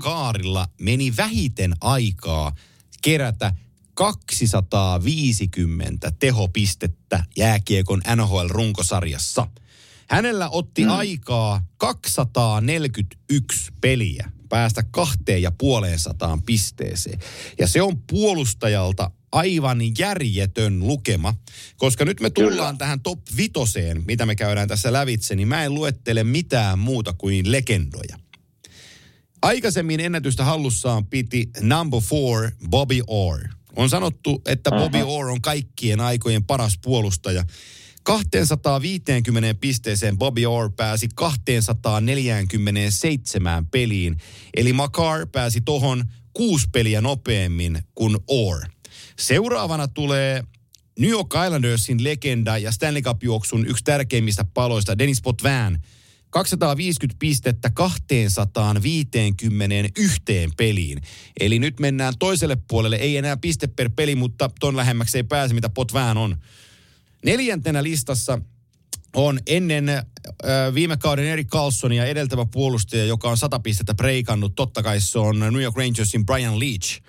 Speaker 5: Meni vähiten aikaa kerätä 250 tehopistettä jääkiekon NHL-runkosarjassa. Hänellä otti mm. aikaa 241 peliä päästä kahteen ja puoleen sataan pisteeseen. Ja se on puolustajalta aivan järjetön lukema, koska nyt me tullaan Kyllä. tähän top vitoseen, mitä me käydään tässä lävitse, niin mä en luettele mitään muuta kuin legendoja. Aikaisemmin ennätystä hallussaan piti number four Bobby Orr. On sanottu, että Bobby Orr on kaikkien aikojen paras puolustaja. 250 pisteeseen Bobby Orr pääsi 247 peliin. Eli Makar pääsi tohon kuusi peliä nopeammin kuin Orr. Seuraavana tulee New York Islandersin legenda ja Stanley Cup-juoksun yksi tärkeimmistä paloista, Dennis Potvin, 250 pistettä 251 peliin. Eli nyt mennään toiselle puolelle, ei enää piste per peli, mutta ton lähemmäksi ei pääse, mitä Potvin on. Neljäntenä listassa on ennen äh, viime kauden Eric Carlsonia edeltävä puolustaja, joka on 100 pistettä breikannut. Totta kai se on New York Rangersin Brian Leach.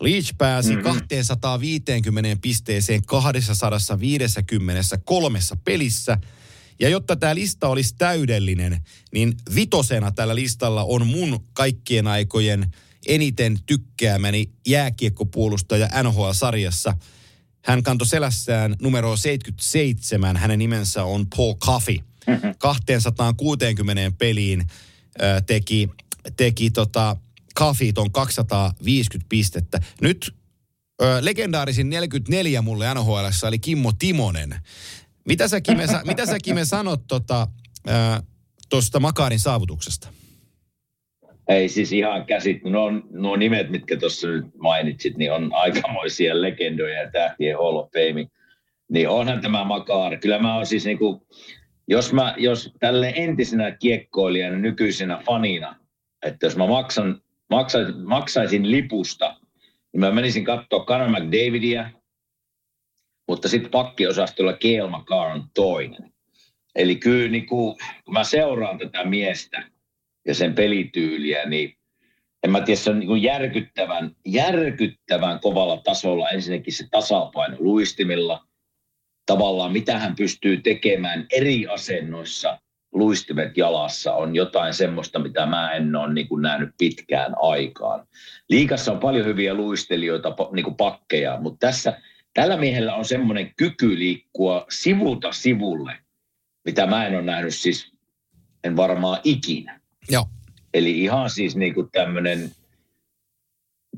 Speaker 5: Leach pääsi mm-hmm. 250 pisteeseen 253 pelissä. Ja jotta tämä lista olisi täydellinen, niin vitosena tällä listalla on mun kaikkien aikojen eniten tykkäämäni jääkiekkopuolustaja NHL-sarjassa. Hän kantoi selässään numero 77. Hänen nimensä on Paul Coffey. 260 peliin ö, teki, teki tota, Coffey ton 250 pistettä. Nyt ö, legendaarisin 44 mulle NHL oli Kimmo Timonen. Mitä sä Kime, sa- mitä sä Kime sanot tuosta tota, tosta Makarin saavutuksesta?
Speaker 6: Ei siis ihan käsit, nuo, nuo nimet, mitkä tuossa nyt mainitsit, niin on aikamoisia legendoja ja tähtien Hall of Fame. Niin onhan tämä Makar. Kyllä mä oon siis niinku, jos, mä, jos tälle entisenä kiekkoilijana, nykyisenä fanina, että jos mä maksan, maksaisin, maksaisin lipusta, niin mä menisin katsoa Conor McDavidia, mutta sitten pakkiosastolla Gail McCarr on toinen. Eli kyllä niin kun, kun mä seuraan tätä miestä ja sen pelityyliä, niin en mä tiedä, se on niin järkyttävän, järkyttävän kovalla tasolla ensinnäkin se tasapaino luistimilla. Tavallaan mitä hän pystyy tekemään eri asennoissa, luistimet jalassa, on jotain semmoista, mitä mä en ole niin kuin nähnyt pitkään aikaan. Liikassa on paljon hyviä luistelijoita, niin kuin pakkeja, mutta tässä tällä miehellä on semmoinen kyky liikkua sivulta sivulle, mitä mä en ole nähnyt siis, en varmaan ikinä.
Speaker 5: Joo.
Speaker 6: Eli ihan siis niin kuin tämmöinen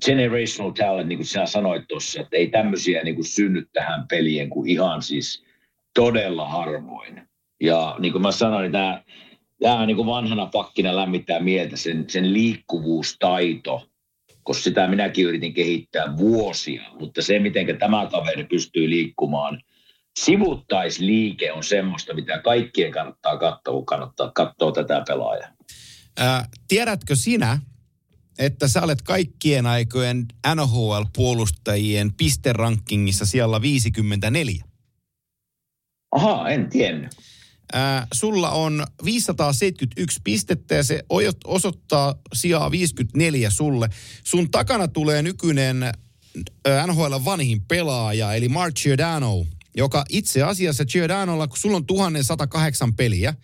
Speaker 6: generational talent, niin kuin sinä sanoit tuossa, että ei tämmöisiä niin kuin synny tähän pelien kuin ihan siis todella harvoin. Ja niin kuin mä sanoin, niin tämä, tämä niin kuin vanhana pakkina lämmittää mieltä sen, sen liikkuvuustaito, koska sitä minäkin yritin kehittää vuosia, mutta se, miten tämä kaveri pystyy liikkumaan, sivuttaisliike on semmoista, mitä kaikkien kannattaa katsoa, kun kannattaa katsoa tätä pelaajaa.
Speaker 5: Ää, tiedätkö sinä, että sä olet kaikkien aikojen NHL-puolustajien pisterankingissa siellä 54?
Speaker 6: Aha, en tiennyt.
Speaker 5: Ää, sulla on 571 pistettä ja se osoittaa sijaa 54 sulle. Sun takana tulee nykyinen NHL vanhin pelaaja, eli Mark Giordano, joka itse asiassa Giordanolla, kun sulla on 1108 peliä,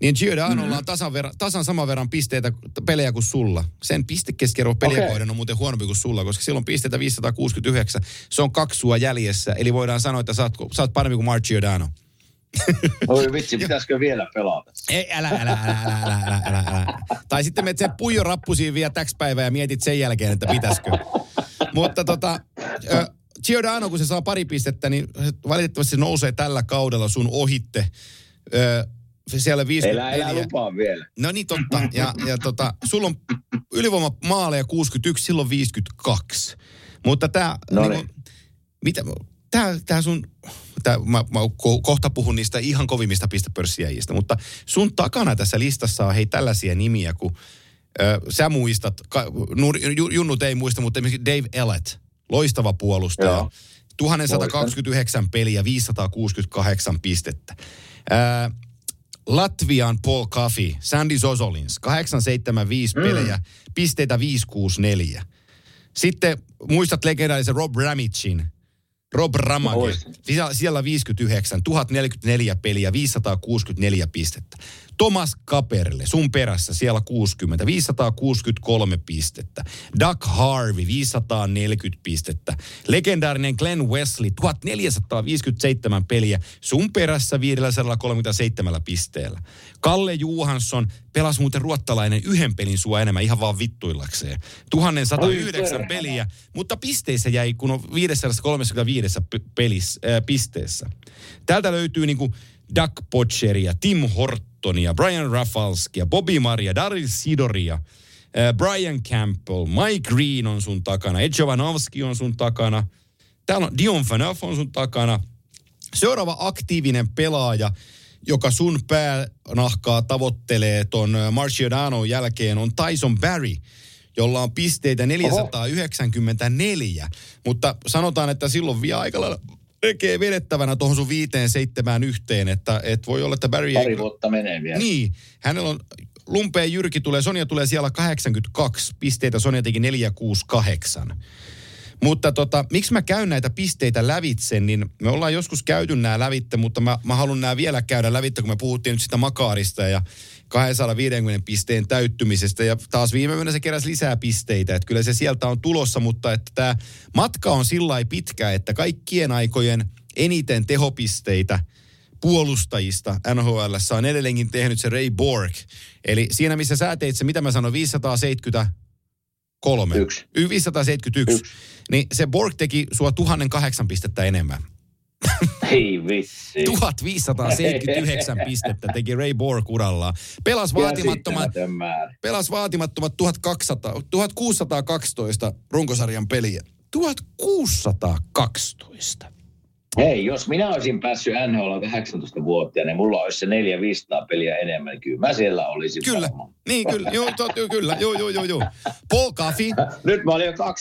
Speaker 5: niin Giordanolla mm-hmm. on tasan, verran, tasan saman verran pisteitä pelejä kuin sulla. Sen pistekeskero peliä okay. on muuten huonompi kuin sulla, koska silloin pisteitä 569. Se on kaksi sua jäljessä, eli voidaan sanoa, että sä oot, sä oot parempi kuin Mark Giordano.
Speaker 6: Oi vitsi, pitäisikö vielä pelata?
Speaker 5: Ei, älä, älä, älä, älä, älä, älä, älä, älä. Tai sitten menet sen puijo rappusiin vielä täksi päivää ja mietit sen jälkeen, että pitäisikö. Mutta tota, Giordano, kun se saa pari pistettä, niin valitettavasti se nousee tällä kaudella sun ohitte. Ö, siellä 54.
Speaker 6: Elä, elä lupaa vielä.
Speaker 5: No niin, totta. Ja, ja tota, sulla on ylivoima maaleja 61, silloin 52. Mutta tämä, no niin. niin mitä, tää, tää sun, tää, mä, mä kohta puhun niistä ihan kovimmista pistepörssijäjistä, mutta sun takana tässä listassa on hei tällaisia nimiä, kun ö, sä muistat, ka, nur, Junnut ei muista, mutta esimerkiksi Dave Ellett, loistava puolustaja. Joo. 1129 Muistan. peliä, 568 pistettä. Ö, Latvian Paul Coffey, Sandy Zosolins, 875 mm. pelejä, pisteitä 564. Sitten muistat legendaarisen Rob Ramichin, Rob Ramage, siellä, siellä 59, 1044 peliä, 564 pistettä. Thomas Kaperle, sun perässä siellä 60, 563 pistettä. Doug Harvey, 540 pistettä. Legendaarinen Glenn Wesley, 1457 peliä, sun perässä 537 pisteellä. Kalle Juhansson pelasi muuten ruottalainen yhden pelin sua enemmän ihan vaan vittuillakseen. 1109 peliä, mutta pisteissä jäi, kun on 535 pelissä, äh, pisteessä. Täältä löytyy niinku Doug Potcheria, Tim Hortonia, Brian Rafalskia, Bobby Maria, Daryl Sidoria, äh, Brian Campbell, Mike Green on sun takana, Ed Jovanovski on sun takana, Täällä on Dion Phaneuf on sun takana. Seuraava aktiivinen pelaaja, joka sun päänahkaa tavoittelee ton Marciadanon jälkeen, on Tyson Barry, jolla on pisteitä 494. Mutta sanotaan, että silloin vielä aika lailla tekee vedettävänä tuohon sun viiteen seitsemään yhteen, että, että voi olla, että Barry...
Speaker 6: Pari vuotta menee vielä.
Speaker 5: Niin, hänellä on Lumpeen Jyrki tulee, Sonja tulee siellä 82 pisteitä, Sonja teki 468. Mutta tota, miksi mä käyn näitä pisteitä lävitse, niin me ollaan joskus käyty nämä lävitte, mutta mä, mä haluan nämä vielä käydä lävitse, kun me puhuttiin nyt sitä makaarista ja 250 pisteen täyttymisestä ja taas viime yönä se keräsi lisää pisteitä, että kyllä se sieltä on tulossa, mutta että tämä matka on sillä pitkä, että kaikkien aikojen eniten tehopisteitä puolustajista NHL on edelleenkin tehnyt se Ray Borg. Eli siinä, missä sä teit se, mitä mä sanoin, 573.
Speaker 6: Yksi.
Speaker 5: 571. Yksi. Niin se Borg teki sua 1008 pistettä enemmän.
Speaker 6: Ei vissi.
Speaker 5: 1579 pistettä teki Ray Borg urallaan. Pelas vaatimattomat, pelas vaatimattomat 1200, 1612 runkosarjan peliä. 1612.
Speaker 6: Hei, jos minä olisin päässyt NHL 18-vuotiaana, niin mulla olisi se 400 peliä enemmän. niin Kyllä mä siellä olisin
Speaker 5: Kyllä,
Speaker 6: varmaan.
Speaker 5: niin kyllä, joo, to, joo, kyllä, joo, joo, joo, joo. Paul Coffey,
Speaker 6: Nyt mä olin jo 2-3, kun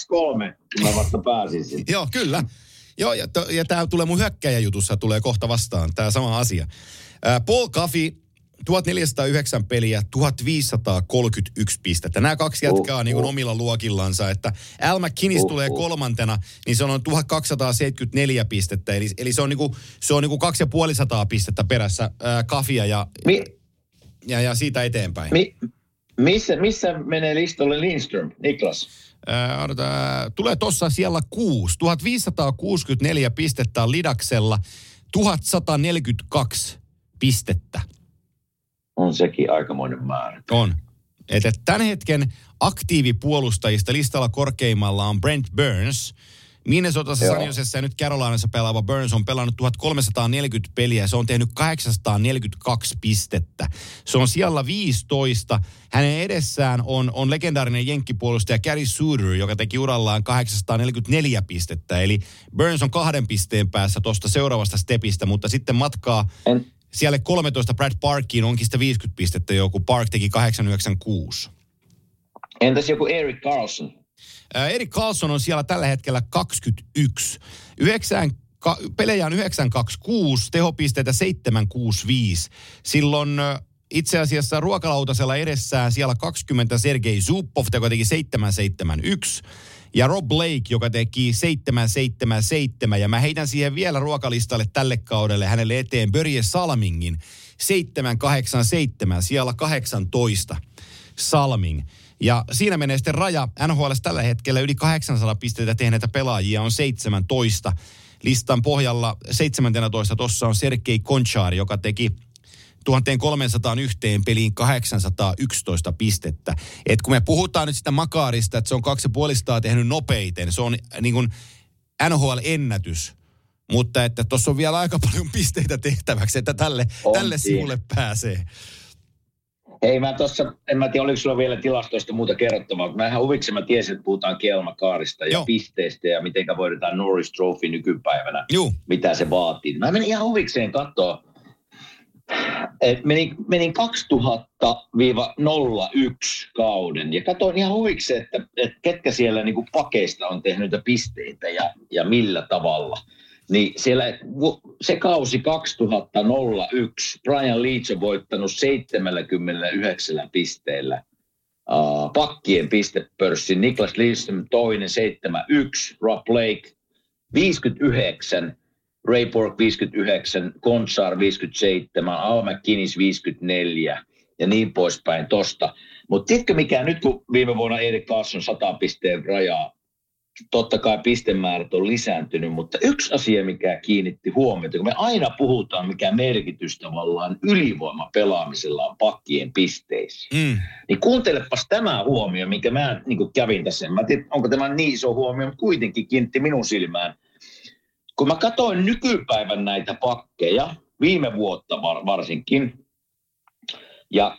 Speaker 6: mä vasta pääsin sinne.
Speaker 5: joo, kyllä. Joo, ja, to, ja tämä tulee mun hyökkäjäjutussa, tulee kohta vastaan, tämä sama asia. Ää, Paul Coffey, 1409 peliä, 1531 pistettä. Nämä kaksi jätkää on niin kuin omilla luokillansa, että Al McKinnis
Speaker 6: Uh,
Speaker 5: tulee
Speaker 6: uh.
Speaker 5: kolmantena, niin se on noin 1274 pistettä, eli, eli se on niin kuin, se on niin kuin 250 pistettä perässä ää, Kafia ja,
Speaker 6: Mi,
Speaker 5: ja, ja siitä eteenpäin.
Speaker 6: mi, missä, missä menee listalle Lindström, Niklas?
Speaker 5: Ää, tulee tuossa siellä 6. 1564 pistettä on Lidaksella, 1142 pistettä
Speaker 6: On sekin aikamoinen määrä.
Speaker 5: on. Että tämän hetken aktiivipuolustajista listalla korkeimmalla on Brent Burns. Minnesotassa,
Speaker 6: Joo.
Speaker 5: San Josessa ja nyt Carolinassa pelaava Burns on pelannut 1340 peliä ja se on tehnyt 842 pistettä. Se on siellä 15. Hänen edessään on, on legendaarinen jenkkipuolustaja Gary Suter, joka teki urallaan 844 pistettä. Eli Burns on kahden pisteen päässä tuosta seuraavasta stepistä, mutta sitten matkaa
Speaker 6: En,
Speaker 5: siellä 13 Brad Parkiin onkin sitä 50 pistettä jo, kun Park teki 896.
Speaker 6: entäs joku Eric Carlson?
Speaker 5: Erik Carlson on siellä tällä hetkellä 21. 9, ka, pelejä on 926, tehopisteitä 765. Silloin itse asiassa ruokalautasella edessään siellä 20 Sergei Zupov, joka teki 771. Ja Rob Blake, joka teki 777. Ja mä heitän siihen vielä ruokalistalle tälle kaudelle hänelle eteen Börje Salmingin 787, siellä 18 Salming. Ja siinä menee sitten raja. NHL tällä hetkellä yli 800 pistettä tehneitä pelaajia on 17. Listan pohjalla 17 tuossa on Sergei Konchar, joka teki 1301 peliin 811 pistettä. Et kun me puhutaan nyt sitä Makaarista, että se on kaksi puolistaa tehnyt nopeiten, se on niin kuin NHL-ennätys. Mutta että tuossa on vielä aika paljon pisteitä tehtäväksi, että tälle,
Speaker 6: On
Speaker 5: tälle sivulle pääsee.
Speaker 6: Hei, mä tossa, en mä tiedä, oliko sulla vielä tilastoista muuta kerrottavaa. Mä ihan huvikseen mä tiesin, että puhutaan Kielmakaarista ja
Speaker 5: Joo.
Speaker 6: pisteistä ja miten voidaan Norris Trophy nykypäivänä,
Speaker 5: Juu.
Speaker 6: mitä se vaatii. Mä menin ihan huvikseen katsoa. Menin, menin 2000-01 kauden ja katsoin ihan huvikseen, että, että ketkä siellä niinku pakeista on tehnyt niitä pisteitä ja, ja millä tavalla. Niin siellä se kausi 2001, Brian Leach on voittanut 79 pisteellä uh, pakkien pistepörssin. Niklas Lidström toinen 71, Rob Blake 59, Ray Borg 59, Konsar 57, Al McKinnis 54 ja niin poispäin tosta. Mutta tiedätkö mikä nyt, kun viime vuonna Erik Carlson 100 pisteen rajaa, totta kai pistemäärät on lisääntynyt, mutta yksi asia, mikä kiinnitti huomiota, kun me aina puhutaan, mikä merkitys tavallaan ylivoimapelaamisella on pakkien pisteissä.
Speaker 5: Mm.
Speaker 6: Niin kuuntelepas tämä huomio, minkä mä niin kävin tässä. Mä en tiedä, onko tämä niin iso huomio, mutta kuitenkin kiinnitti minun silmään. Kun mä katsoin nykypäivän näitä pakkeja, viime vuotta var, varsinkin, ja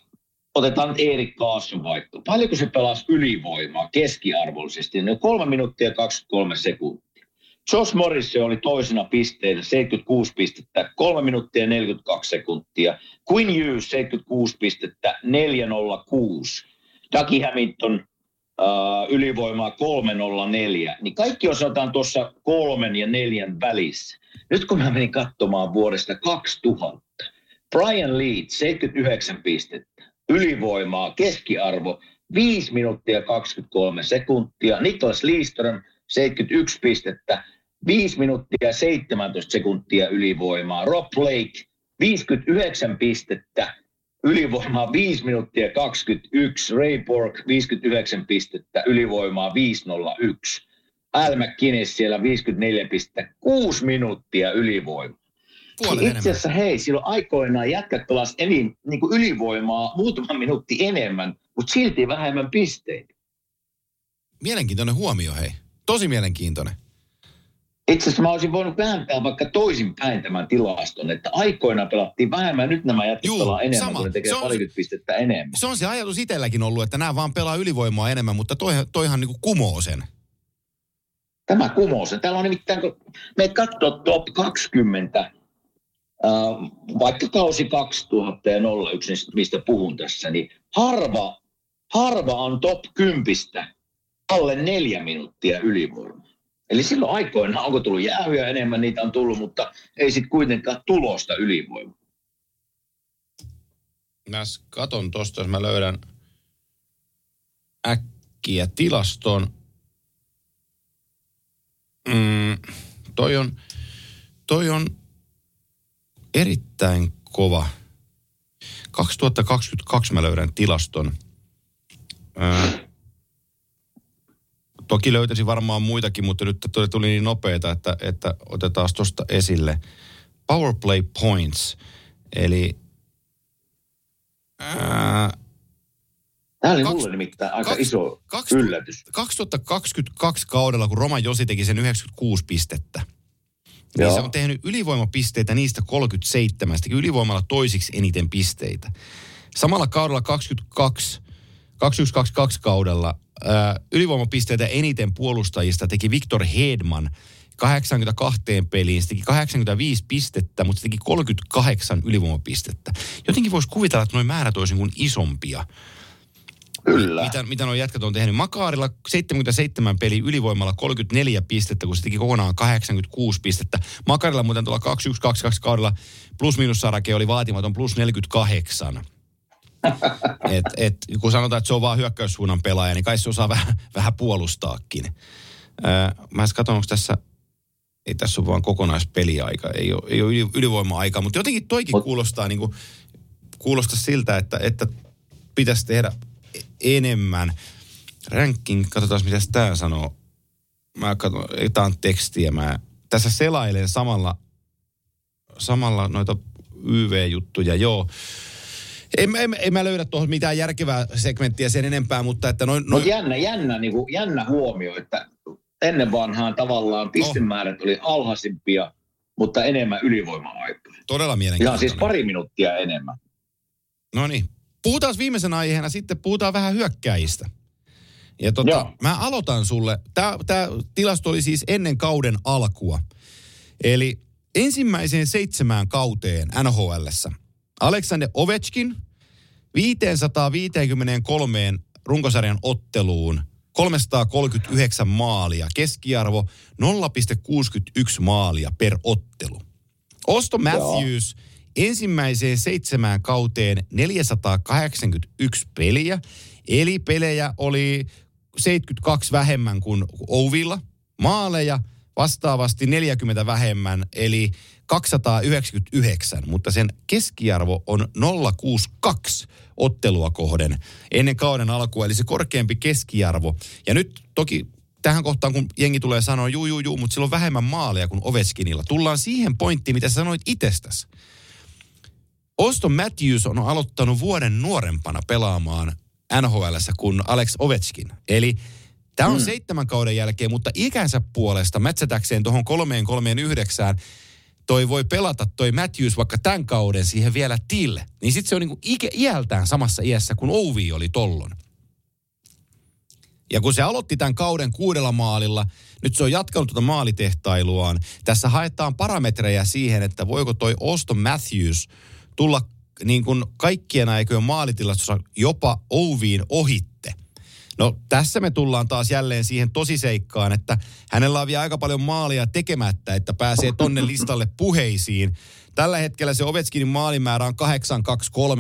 Speaker 6: otetaan Erik Kaasson vaikka. Paljonko se pelasi ylivoimaa keskiarvollisesti? No kolme minuuttia 23 sekuntia. Josh Morrison oli toisena pisteellä 76 pistettä, 3 minuuttia 42 sekuntia. Quinn Hughes 76 pistettä, 406. Dougie Hamilton uh, ylivoimaa 304. Niin kaikki osataan tuossa kolmen ja neljän välissä. Nyt kun mä menin katsomaan vuodesta 2000, Brian Lead 79 pistettä, ylivoimaa, keskiarvo 5 minuuttia 23 sekuntia. Niklas Liström 71 pistettä, 5 minuuttia 17 sekuntia ylivoimaa. Rob Blake 59 pistettä, ylivoimaa 5 minuuttia 21. Ray Borg 59 pistettä, ylivoimaa 501. Al McKinnis siellä 54 pistettä, 6 minuuttia ylivoimaa.
Speaker 5: Puolen
Speaker 6: Itse asiassa hei, silloin aikoinaan jätkät pelas enin, niin kuin ylivoimaa muutama minuutti enemmän, mutta silti vähemmän pisteitä.
Speaker 5: Mielenkiintoinen huomio, hei. Tosi mielenkiintoinen.
Speaker 6: Itse asiassa mä olisin voinut vääntää vaikka toisinpäin tämän tilaston, että aikoinaan pelattiin vähemmän, nyt nämä jätkät
Speaker 5: Juu,
Speaker 6: pelaa enemmän,
Speaker 5: sama.
Speaker 6: kun ne tekee
Speaker 5: Se on-
Speaker 6: parikymmentä pistettä enemmän.
Speaker 5: Se on se ajatus itselläkin ollut, että nämä vaan pelaa ylivoimaa enemmän, mutta toi, toihan niinku kumoo sen.
Speaker 6: Tämä kumoo sen. Täällä on nimittäin, kun me katsoo top 20, äh, vaikka kausi 2000 ja 01, niin mistä puhun tässä, niin harva, harva on top 10 alle neljä minuuttia ylivoimaa. Eli silloin aikoinaan, onko tullut jäähyä enemmän, niitä on tullut, mutta ei sitten kuitenkaan tulosta ylivoimaa.
Speaker 5: Mä katon tosta, jos mä löydän äkkiä tilaston. Mm, toi on, toi on erittäin kova. 2022 mä löydän tilaston. Ö, toki löytäisin varmaan muitakin, mutta nyt tuli- niin nopeita, että, että otetaan tuosta esille. Powerplay points, eli ää,
Speaker 6: Tämä oli
Speaker 5: Kaks-
Speaker 6: mulle nimittäin aika
Speaker 5: kaks-
Speaker 6: iso
Speaker 5: kaks-
Speaker 6: yllätys.
Speaker 5: 2022 kaudella, kun Roman Josi teki sen 96 pistettä, niin se on tehnyt ylivoimapisteitä niistä 37, se teki ylivoimalla toisiksi eniten pisteitä. Samalla kaudella 22, 21-22 kaudella ää, ylivoimapisteitä eniten puolustajista teki Victor Hedman 82 peliin. Se teki 85 pistettä, mutta se teki 38 ylivoimapistettä. Jotenkin voisi kuvitella, että nuo määrät olisi niin isompia.
Speaker 6: Kyllä.
Speaker 5: Mitä, mitä nuo jätkät on tehnyt. Makaarilla 77 peli ylivoimalla 34 pistettä, kun se teki kokonaan 86 pistettä. Makarilla muuten tuolla 2122 kaudella plus miinus sarake oli vaatimaton plus 48. Et, et, kun sanotaan, että se on vaan hyökkäyssuunnan pelaaja, niin kai se osaa vähän, vähän puolustaakin. Öö, mä katson, onko tässä, ei tässä ole vaan kokonaispeliaika, ei ole, ei ole yli, ylivoima-aika, mutta jotenkin toikin kuulostaa, niin kuin, kuulostaa siltä, että, että pitäisi tehdä enemmän. Ranking, katsotaan mitä tämä sanoo. Mä katson, tää on tekstiä, mä tässä selailen samalla, samalla noita YV-juttuja, joo. En, en, en mä löydä tuohon mitään järkevää segmenttiä sen enempää, mutta että noin...
Speaker 6: No
Speaker 5: noin
Speaker 6: jännä, jännä, niin kuin, jännä huomio, että ennen vanhaan tavallaan pistemäärät oli alhaisimpia, mutta enemmän ylivoima-aikaa.
Speaker 5: todella
Speaker 6: Ihan
Speaker 5: mielenkiintoinen.
Speaker 6: siis pari minuuttia enemmän.
Speaker 5: No niin. Puhutaan viimeisen aiheena sitten, puhutaan vähän hyökkäjistä. Ja tota,
Speaker 6: Joo.
Speaker 5: mä aloitan sulle. Tämä tilasto oli siis ennen kauden alkua. Eli ensimmäiseen seitsemään kauteen NHLssä. Alexander Ovechkin 553 runkosarjan otteluun 339 maalia, keskiarvo 0,61 maalia per ottelu. Osto Matthews ensimmäiseen seitsemään kauteen 481 peliä, eli pelejä oli 72 vähemmän kuin Ouvilla. Maaleja vastaavasti 40 vähemmän, eli 299, mutta sen keskiarvo on 062 ottelua kohden ennen kauden alkua, eli se korkeampi keskiarvo. Ja nyt toki tähän kohtaan, kun jengi tulee sanoa, juu, juu, juu, mutta sillä on vähemmän maaleja kuin Ovechkinilla. Tullaan siihen pointtiin, mitä sä sanoit itsestäsi. Auston Matthews on aloittanut vuoden nuorempana pelaamaan NHLssä kuin Alex Ovechkin. Eli tämä on mm. seitsemän kauden jälkeen, mutta ikänsä puolesta mätsätäkseen tuohon kolmeen kolmeen yhdeksään, toi voi pelata toi Matthews vaikka tämän kauden siihen vielä till. Niin sitten se on niinku ikä, iältään samassa iässä kuin Ouvi oli tollon. Ja kun se aloitti tämän kauden kuudella maalilla, nyt se on jatkanut tuota maalitehtailuaan. Tässä haetaan parametreja siihen, että voiko toi Auston Matthews tulla niin kuin kaikkien aikojen maalitilastossa jopa Oviin ohitte. No tässä me tullaan taas jälleen siihen tosiseikkaan, että hänellä on vielä aika paljon maalia tekemättä, että pääsee tonne listalle puheisiin. Tällä hetkellä se Ovechkinin maalimäärä on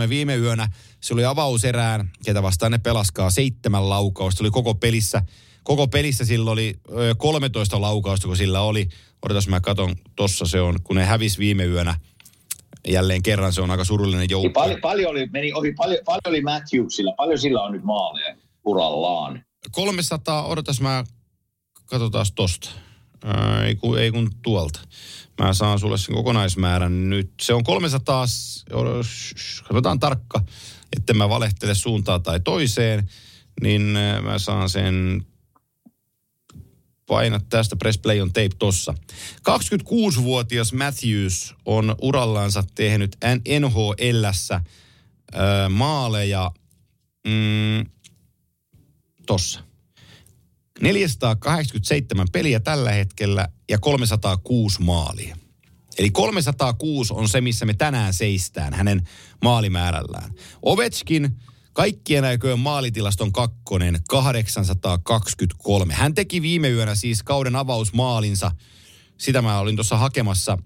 Speaker 5: 8-2-3. Viime yönä se oli avauserään, ketä vastaan ne pelaskaa, seitsemän laukausta. Se oli koko pelissä, koko pelissä sillä oli ö, 13 laukausta, kun sillä oli. Odotas mä katon, tossa se on, kun ne hävisi viime yönä. Jälleen kerran se on aika surullinen
Speaker 6: Niin
Speaker 5: joukko.
Speaker 6: paljon, paljon, oli, meni ohi, paljon, paljon oli Matthewsilla, paljon sillä on nyt maaleja urallaan.
Speaker 5: 300, odotas mä, katsotaan tosta. Ää, ei, kun, ei kun tuolta. Mä saan sulle sen kokonaismäärän nyt. Se on 300, s- shh, katsotaan tarkka, että mä valehtele suuntaan tai toiseen. Niin mä saan sen paina tästä press play on tape tossa. 26-vuotias Matthews on urallansa tehnyt NHLssä ää, maaleja mm, tossa. 487 peliä tällä hetkellä ja 306 maalia. Eli 306 on se, missä me tänään seistään hänen maalimäärällään. Ovechkin kaikkien aikojen maalitilaston kakkonen 823. Hän teki viime yönä siis kauden avausmaalinsa. Sitä mä olin tuossa hakemassa,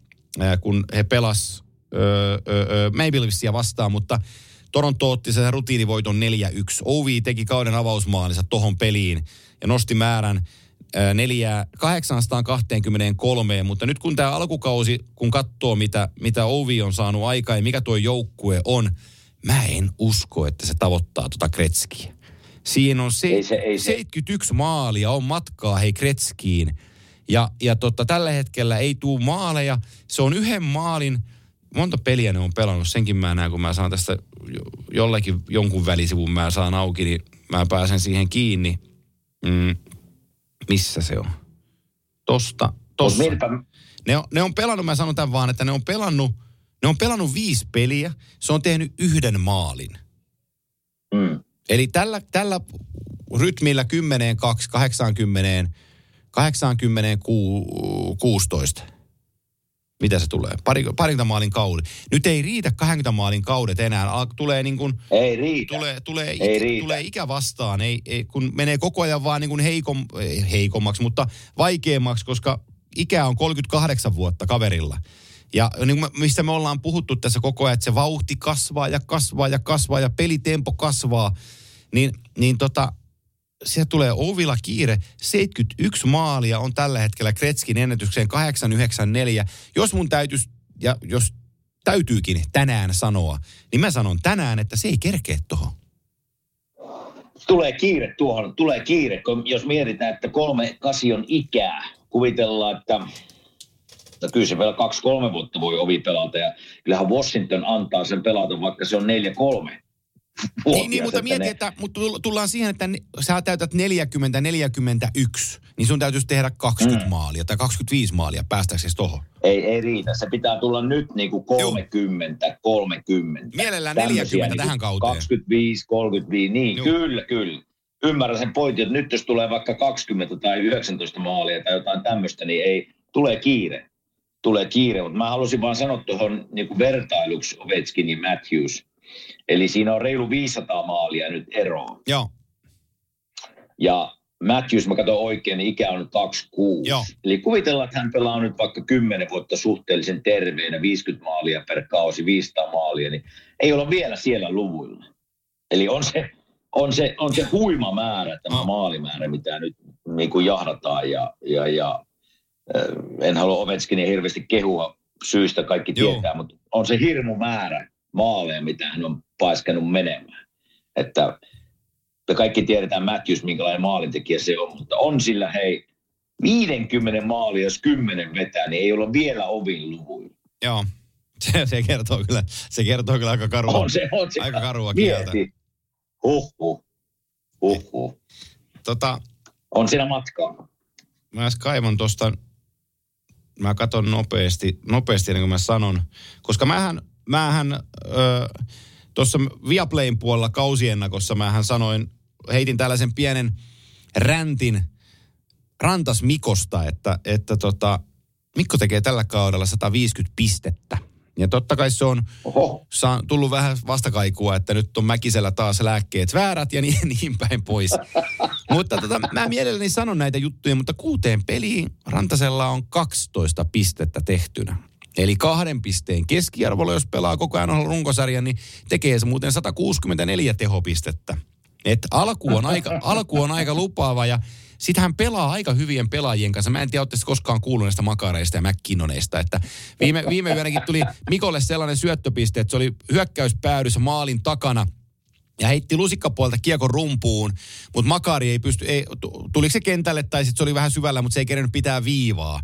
Speaker 5: kun he pelas öö, öö, vastaan, mutta Toronto otti sen rutiinivoiton 4-1. Ovi teki kauden avausmaalinsa tohon peliin ja nosti määrän ää, neljää 823, mutta nyt kun tämä alkukausi, kun katsoo mitä, mitä Ovi on saanut aikaa ja mikä tuo joukkue on, mä en usko, että se tavoittaa tuota Kretskiä. Siinä on se,
Speaker 6: Ei se- ei se-
Speaker 5: 71 maalia on matkaa hei Kretskiin. Ja, ja totta, tällä hetkellä ei tuu maaleja. Se on yhden maalin, monta peliä ne on pelannut, senkin mä näen, kun mä saan tästä jo- jollakin jonkun välisivun mä saan auki, niin mä pääsen siihen kiinni. Mm, missä se on? Tosta, tossa.
Speaker 6: mietipä,
Speaker 5: Ne on, ne on pelannut, mä sanon tämän vaan, että ne on pelannut, ne on pelannut viisi peliä, se on tehnyt yhden maalin.
Speaker 6: mm.
Speaker 5: Eli tällä, tällä rytmillä 10, 2, 80, 80, 16. Mitä se tulee? Pari, parinta maalin kaudi. Nyt ei riitä 20 maalin kaudet enää. Al- Tulee niin kuin,
Speaker 6: ei riitä.
Speaker 5: tulee, tulee,
Speaker 6: Ei
Speaker 5: ikä,
Speaker 6: riitä.
Speaker 5: tulee ikä vastaan, ei, ei, kun menee koko ajan vaan niin kuin heikom, ei heikommaksi, mutta vaikeammaksi, koska ikä on 38 vuotta kaverilla. Ja niin kuin mistä me ollaan puhuttu tässä koko ajan, että se vauhti kasvaa ja kasvaa ja kasvaa ja pelitempo kasvaa, niin, niin tota, se tulee Ovila kiire. 71 maalia on tällä hetkellä Kretskin ennätykseen 894. Jos mun täytyisi, ja jos täytyykin tänään sanoa, niin mä sanon tänään, että se ei kerkeä tuohon.
Speaker 6: Tulee kiire tuohon, tulee kiire, kun jos mietitään, että kolme kasi on ikää, kuvitellaan, että no kyllä se vielä kaksi-kolme vuotta voi ovi pelata ja kyllähän Washington antaa sen pelata, vaikka se on neljä-kolme.
Speaker 5: Niin, niin, mutta mieti, että mutta tull- tullaan siihen, että sä täytät 40-41, niin sun täytyisi tehdä 20 mm. maalia tai 25 maalia päästäksesi tohon.
Speaker 6: Ei, ei riitä. Se pitää tulla nyt niin kuin 30, 30.
Speaker 5: Mielellään
Speaker 6: Tämmöisiä
Speaker 5: 40
Speaker 6: niin
Speaker 5: tähän kauteen.
Speaker 6: 25, 35, niin
Speaker 5: Joo.
Speaker 6: kyllä, kyllä. Ymmärrän sen pointin, että nyt jos tulee vaikka 20 tai 19 maalia tai jotain tämmöistä, niin ei, tulee kiire. Tulee kiire, mutta mä halusin vaan sanoa tuohon niin vertailuksi Ovechkin ja Matthews. Eli siinä on reilu 500 maalia nyt eroa.
Speaker 5: Joo.
Speaker 6: Ja Matthews, mä katson oikein, niin ikä on nyt 26.
Speaker 5: Joo.
Speaker 6: Eli kuvitellaan, että hän pelaa nyt vaikka 10 vuotta suhteellisen terveenä, 50 maalia per kausi, 500 maalia, niin ei olla vielä siellä luvuilla. Eli on se, on se, on se huima määrä, tämä
Speaker 5: Oh.
Speaker 6: maalimäärä, mitä nyt niin kuin jahdataan. Ja, ja, ja en halua Ovechkinia hirveästi kehua syystä, kaikki
Speaker 5: Joo.
Speaker 6: tietää, mutta on se hirmu määrä maaleja, mitä hän on paiskanut menemään. Että me kaikki tiedetään Matthews, minkälainen maalintekijä se on, mutta on sillä hei 50 maalia, jos 10 vetää, niin ei olla vielä ovin luvuilla.
Speaker 5: Joo. Se, se, kertoo kyllä, se kertoo kyllä aika karua,
Speaker 6: On se, on se.
Speaker 5: aika karua kieltä.
Speaker 6: Huhhuh. Huhhuh.
Speaker 5: Tota,
Speaker 6: On siinä matkaa.
Speaker 5: mä edes kaivan tosta, mä katon nopeasti, nopeasti ennen kuin mä sanon, koska mähän, mähän ö, tuossa Viaplayn puolella kausiennakossa mähän sanoin, heitin tällaisen pienen räntin Rantas Mikosta, että, että tota, Mikko tekee tällä kaudella 150 pistettä. Ja totta kai se on saa, tullut vähän vastakaikua, että nyt on Mäkisellä taas lääkkeet väärät ja niin, niin päin pois. mutta tota, mä mielelläni sanon näitä juttuja, mutta kuuteen peliin Rantasella on 12 pistettä tehtynä. Eli kahden pisteen keskiarvolla, jos pelaa koko ajan runkosarjan, niin tekee se muuten 164 tehopistettä. Et alku on aika, alku on aika lupaava ja sitten hän pelaa aika hyvien pelaajien kanssa. Mä en tiedä, oletteko koskaan kuullut näistä makareista ja McKinnoneista. Että viime, viime yönäkin tuli Mikolle sellainen syöttöpiste, että se oli hyökkäyspäädyssä maalin takana – ja heitti lusikkapuolta kiekon rumpuun, mutta Makari ei pysty, ei, tuliko se kentälle tai sitten se oli vähän syvällä, mutta se ei kerennyt pitää viivaa.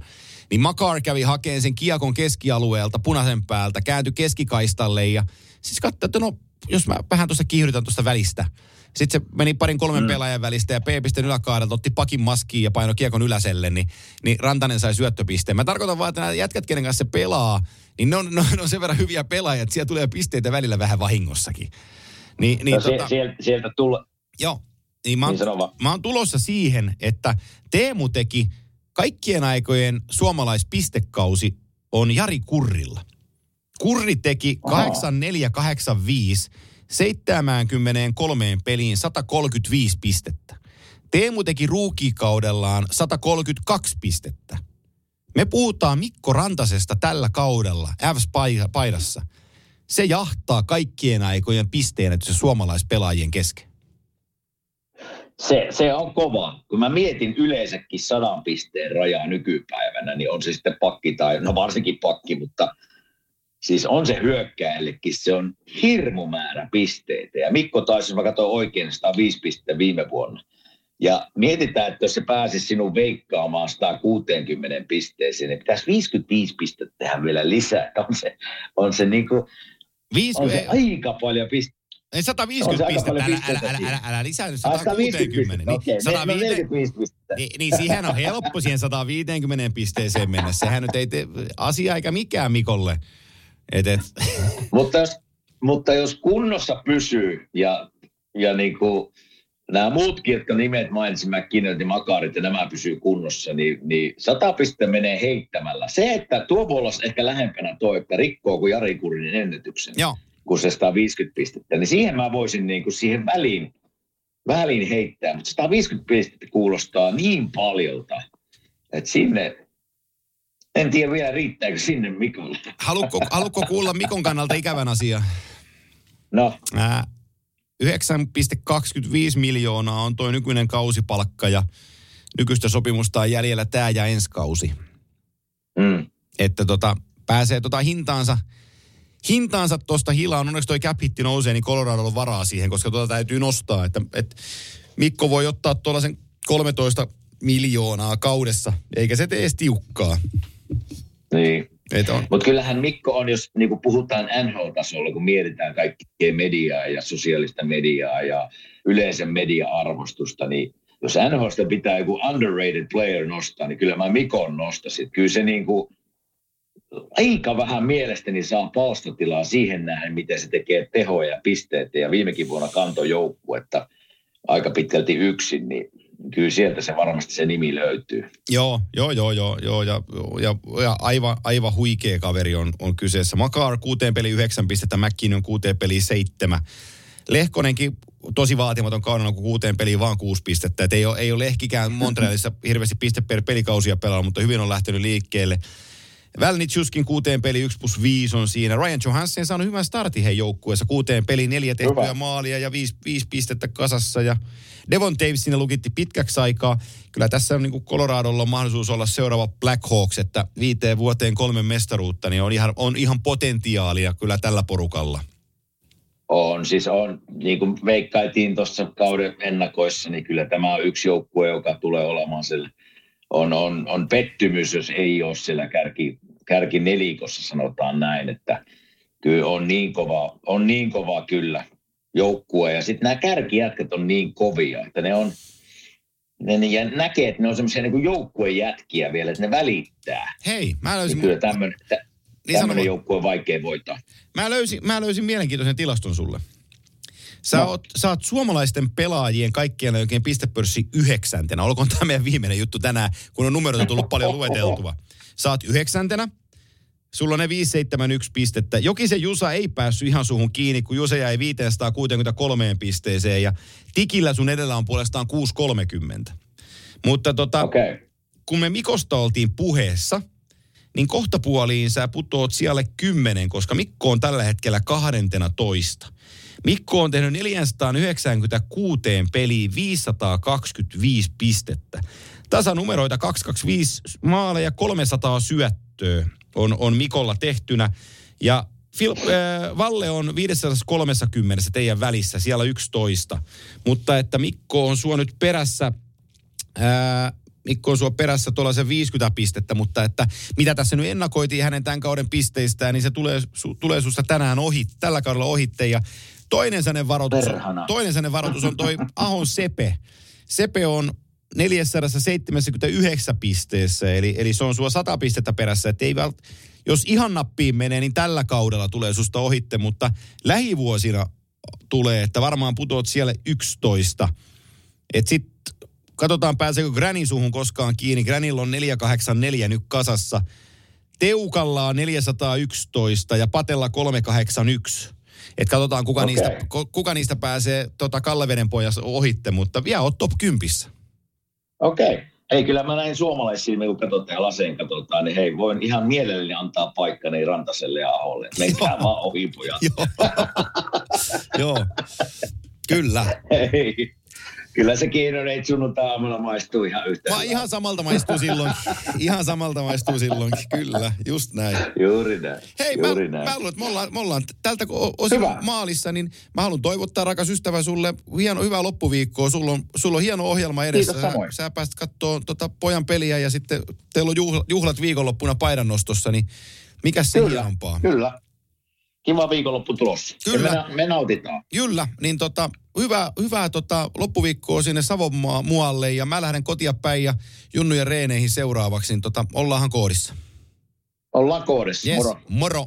Speaker 5: Niin Makar kävi hakemaan sen kiekon keskialueelta, punaisen päältä, kääntyi keskikaistalle ja siis katsoin, että no, jos mä vähän tuosta kiihdytän tuosta välistä, sitten se meni parin kolmen mm. pelaajan välistä ja P-pisteen yläkaadelta otti pakin maskiin ja paino kiekon yläselle, niin, niin Rantanen sai syöttöpisteen. Mä tarkoitan vaan, että nämä jätkät, kenen kanssa se pelaa, niin ne on, ne on sen verran hyviä pelaajia, että siellä tulee pisteitä välillä vähän vahingossakin. Niin, niin
Speaker 6: no,
Speaker 5: tota,
Speaker 6: sieltä, sieltä tulla.
Speaker 5: Joo, niin mä, oon,
Speaker 6: niin
Speaker 5: mä oon tulossa siihen, että Teemu teki kaikkien aikojen suomalaispistekausi on Jari Kurrilla. Kurri teki 8485 73 peliin 135 pistettä. Teemu teki ruukikaudellaan 132 pistettä. Me puhutaan Mikko Rantasesta tällä kaudella Ävs-paidassa. Se jahtaa kaikkien aikojen pisteenätys suomalaispelaajien kesken.
Speaker 6: Se, se on kova. Kun mä mietin yleensäkin sadan pisteen rajaa nykypäivänä, niin on se sitten pakki tai, no varsinkin pakki, mutta Siis on se hyökkäjällekin, se on hirmu määrä pisteitä. Ja Mikko taisi, jos mä katsoin oikein, 105 pistettä viime vuonna. Ja mietitään, että jos se pääsisi sinun veikkaamaan 160 pisteeseen, niin pitäisi 55 pistettä tehdä vielä lisää. On se, on se, niin kuin, 50, on se aika paljon pisteitä.
Speaker 5: Ei 150 pistettä, älä, älä, älä, älä, älä lisää nyt 160. Niin,
Speaker 6: okay, 150,
Speaker 5: niin, niin siihen on helppo siihen 150 pisteeseen mennä. Sehän nyt ei tee asia eikä mikään Mikolle. Et, et.
Speaker 6: mutta, jos, mutta jos kunnossa pysyy ja, ja niin kuin nämä muutkin, jotka nimet mainitsin, McKinnon ja Makarit ja nämä pysyy kunnossa, niin, niin sata pistettä menee heittämällä. Se, että tuo voi olla ehkä lähempänä tuo, että rikkoo kuin Jari Kurinin ennätyksen,
Speaker 5: Joo.
Speaker 6: kun se 150 pistettä, niin siihen mä voisin niin kuin siihen väliin, väliin heittää. Mutta 150 pistettä kuulostaa niin paljolta, että sinne, en tiedä vielä riittääkö sinne Mikolle.
Speaker 5: Haluatko, haluatko kuulla Mikon kannalta ikävän asia?
Speaker 6: No.
Speaker 5: Ää, 9,25 miljoonaa on tuo nykyinen kausipalkka ja nykyistä sopimusta on jäljellä tämä ja ensi kausi.
Speaker 6: Mm.
Speaker 5: Että tota, pääsee tota hintaansa, hintaansa tuosta hilaan. Onneksi toi cap hitti nousee, niin Coloradolla on varaa siihen, koska tuota täytyy nostaa. Että, että Mikko voi ottaa tuollaisen 13 miljoonaa kaudessa, eikä se tee tiukkaa.
Speaker 6: Niin. Mutta kyllähän Mikko on, jos niin puhutaan NHL-tasolla, kun mietitään kaikkea mediaa ja sosiaalista mediaa ja yleisen media-arvostusta, niin jos NHLsta pitää joku underrated player nostaa, niin kyllä mä Mikon nostasin. Kyllä se niin kuin, aika vähän mielestäni saa palstatilaa siihen nähden, miten se tekee tehoja ja pisteitä. Ja viimekin vuonna kantoi että aika pitkälti yksin, niin kyllä sieltä se varmasti se nimi löytyy.
Speaker 5: Joo, joo, joo, joo, joo ja, ja, ja aivan, aivan huikea kaveri on, on kyseessä. Makar kuuteen peli yhdeksän pistettä, McKinnon kuuteen peli seitsemän. Lehkonenkin tosi vaatimaton kaudella, kun kuuteen peliin vaan kuusi pistettä. Et ei, ole, ei ole Lehkikään Montrealissa hirveästi piste per pelikausia pelaa, mutta hyvin on lähtenyt liikkeelle. Välnitschuskin kuuteen peli 1 plus 5 on siinä. Ryan Johansson saanut hyvän startin heidän joukkueessa. Kuuteen peli neljä tehtyä Hyvä. maalia ja viisi, viisi pistettä kasassa. Ja Devon Davis sinne lukitti pitkäksi aikaa. Kyllä tässä on niin Coloradolla on mahdollisuus olla seuraava Black Hawks, että viiteen vuoteen kolme mestaruutta, niin on ihan, on ihan potentiaalia kyllä tällä porukalla.
Speaker 6: On, siis on, niin kuin veikkaitiin tuossa kauden ennakoissa, niin kyllä tämä on yksi joukkue, joka tulee olemaan siellä. On, on, on pettymys, jos ei ole siellä kärki, kärki nelikossa, sanotaan näin, että kyllä on niin kova, on niin kova kyllä joukkue. Ja sitten nämä kärkijätkät on niin kovia, että ne on, ne, ne ja näkee, että ne on semmoisia niin joukkuejätkiä vielä, että ne välittää.
Speaker 5: Hei, mä löysin...
Speaker 6: Kyllä tämmöinen, niin tämmöinen joukkue on vaikea voittaa.
Speaker 5: Mä löysin, mä löysin mielenkiintoisen tilaston sulle. Sä, no. oot, sä oot suomalaisten pelaajien kaikkien oikein pistepörssi yhdeksäntenä. Olkoon tämä meidän viimeinen juttu tänään, kun on numeroita tullut paljon lueteltua. Sä oot yhdeksäntenä. Sulla on ne 571 pistettä. Jokisen Jusa ei päässyt ihan suhun kiinni, kun Jusa jäi 563 pisteeseen ja Tikillä sun edellä on puolestaan 630. Mutta tota,
Speaker 6: okay.
Speaker 5: kun me Mikosta oltiin puheessa, niin kohta puoliin sä putoot siellä 10, koska Mikko on tällä hetkellä 12. Mikko on tehnyt 496 peliin 525 pistettä. Tasanumeroita 225 maaleja 300 syöttöä on, on Mikolla tehtynä. Ja Phil, äh, Valle on 530 teidän välissä, siellä 11. Mutta että Mikko on sua nyt perässä, äh, Mikko on sua perässä tuollaisen 50 pistettä, mutta että mitä tässä nyt ennakoitiin hänen tämän kauden pisteistään, niin se tulee, su, tulee susta tänään ohi, tällä kaudella ohitte. Ja toinen sellainen varoitus, toinen sellainen varoitus on toi Ahon Sepe. Sepe on 479 pisteessä, eli, eli se on sua 100 pistettä perässä. Että ei vält, jos ihan nappiin menee, niin tällä kaudella tulee susta ohitte, mutta lähivuosina tulee, että varmaan putoat siellä 11. Että sit katsotaan pääseekö Granny suhun koskaan kiinni. Granilla on 484 nyt kasassa. Teukalla on 411 ja Patella 381. Et katsotaan, kuka, okay. niistä, kuka niistä pääsee tota Kalleveden pojassa ohitte, mutta vielä on top 10.
Speaker 6: Okei. Okay. Ei, kyllä mä näin suomalaisia, kun katsotaan ja laseen katsotaan, niin hei, voin ihan mielelläni antaa paikkani Rantaselle ja Aholle. Menkää vaan ohi, pojat.
Speaker 5: Joo, kyllä.
Speaker 6: Hei. Kyllä se Kiinonen sunnuntai-aamulla maistuu ihan yhtä.
Speaker 5: Mä ihan samalta maistuu silloin. Ihan samalta maistuu silloin. Kyllä, just näin.
Speaker 6: Juuri näin.
Speaker 5: Hei,
Speaker 6: Juuri
Speaker 5: mä,
Speaker 6: näin.
Speaker 5: mä luulen, että me ollaan, me ollaan tältä osin
Speaker 6: Hyvä.
Speaker 5: maalissa, niin mä haluan toivottaa rakas ystävä sulle hieno, hyvää loppuviikkoa. Sulla on, sulla on hieno ohjelma edessä.
Speaker 6: Kiitos
Speaker 5: sä,
Speaker 6: samoin.
Speaker 5: sä pääst katsoa tota pojan peliä ja sitten teillä on juhlat, juhlat viikonloppuna paidannostossa, niin mikä se
Speaker 6: Kyllä,
Speaker 5: hienompaa?
Speaker 6: Kyllä. Kiva viikonloppu tulossa.
Speaker 5: Kyllä.
Speaker 6: Ja me, me nautitaan.
Speaker 5: Kyllä, niin tota, hyvää, hyvää tota, loppuviikkoa sinne Savonmaa muualle ja mä lähden kotia päin ja Junnujen reeneihin seuraavaksi, niin tota, ollaanhan koodissa.
Speaker 6: Ollaan koodissa.
Speaker 5: Yes.
Speaker 6: Moro.
Speaker 5: Moro.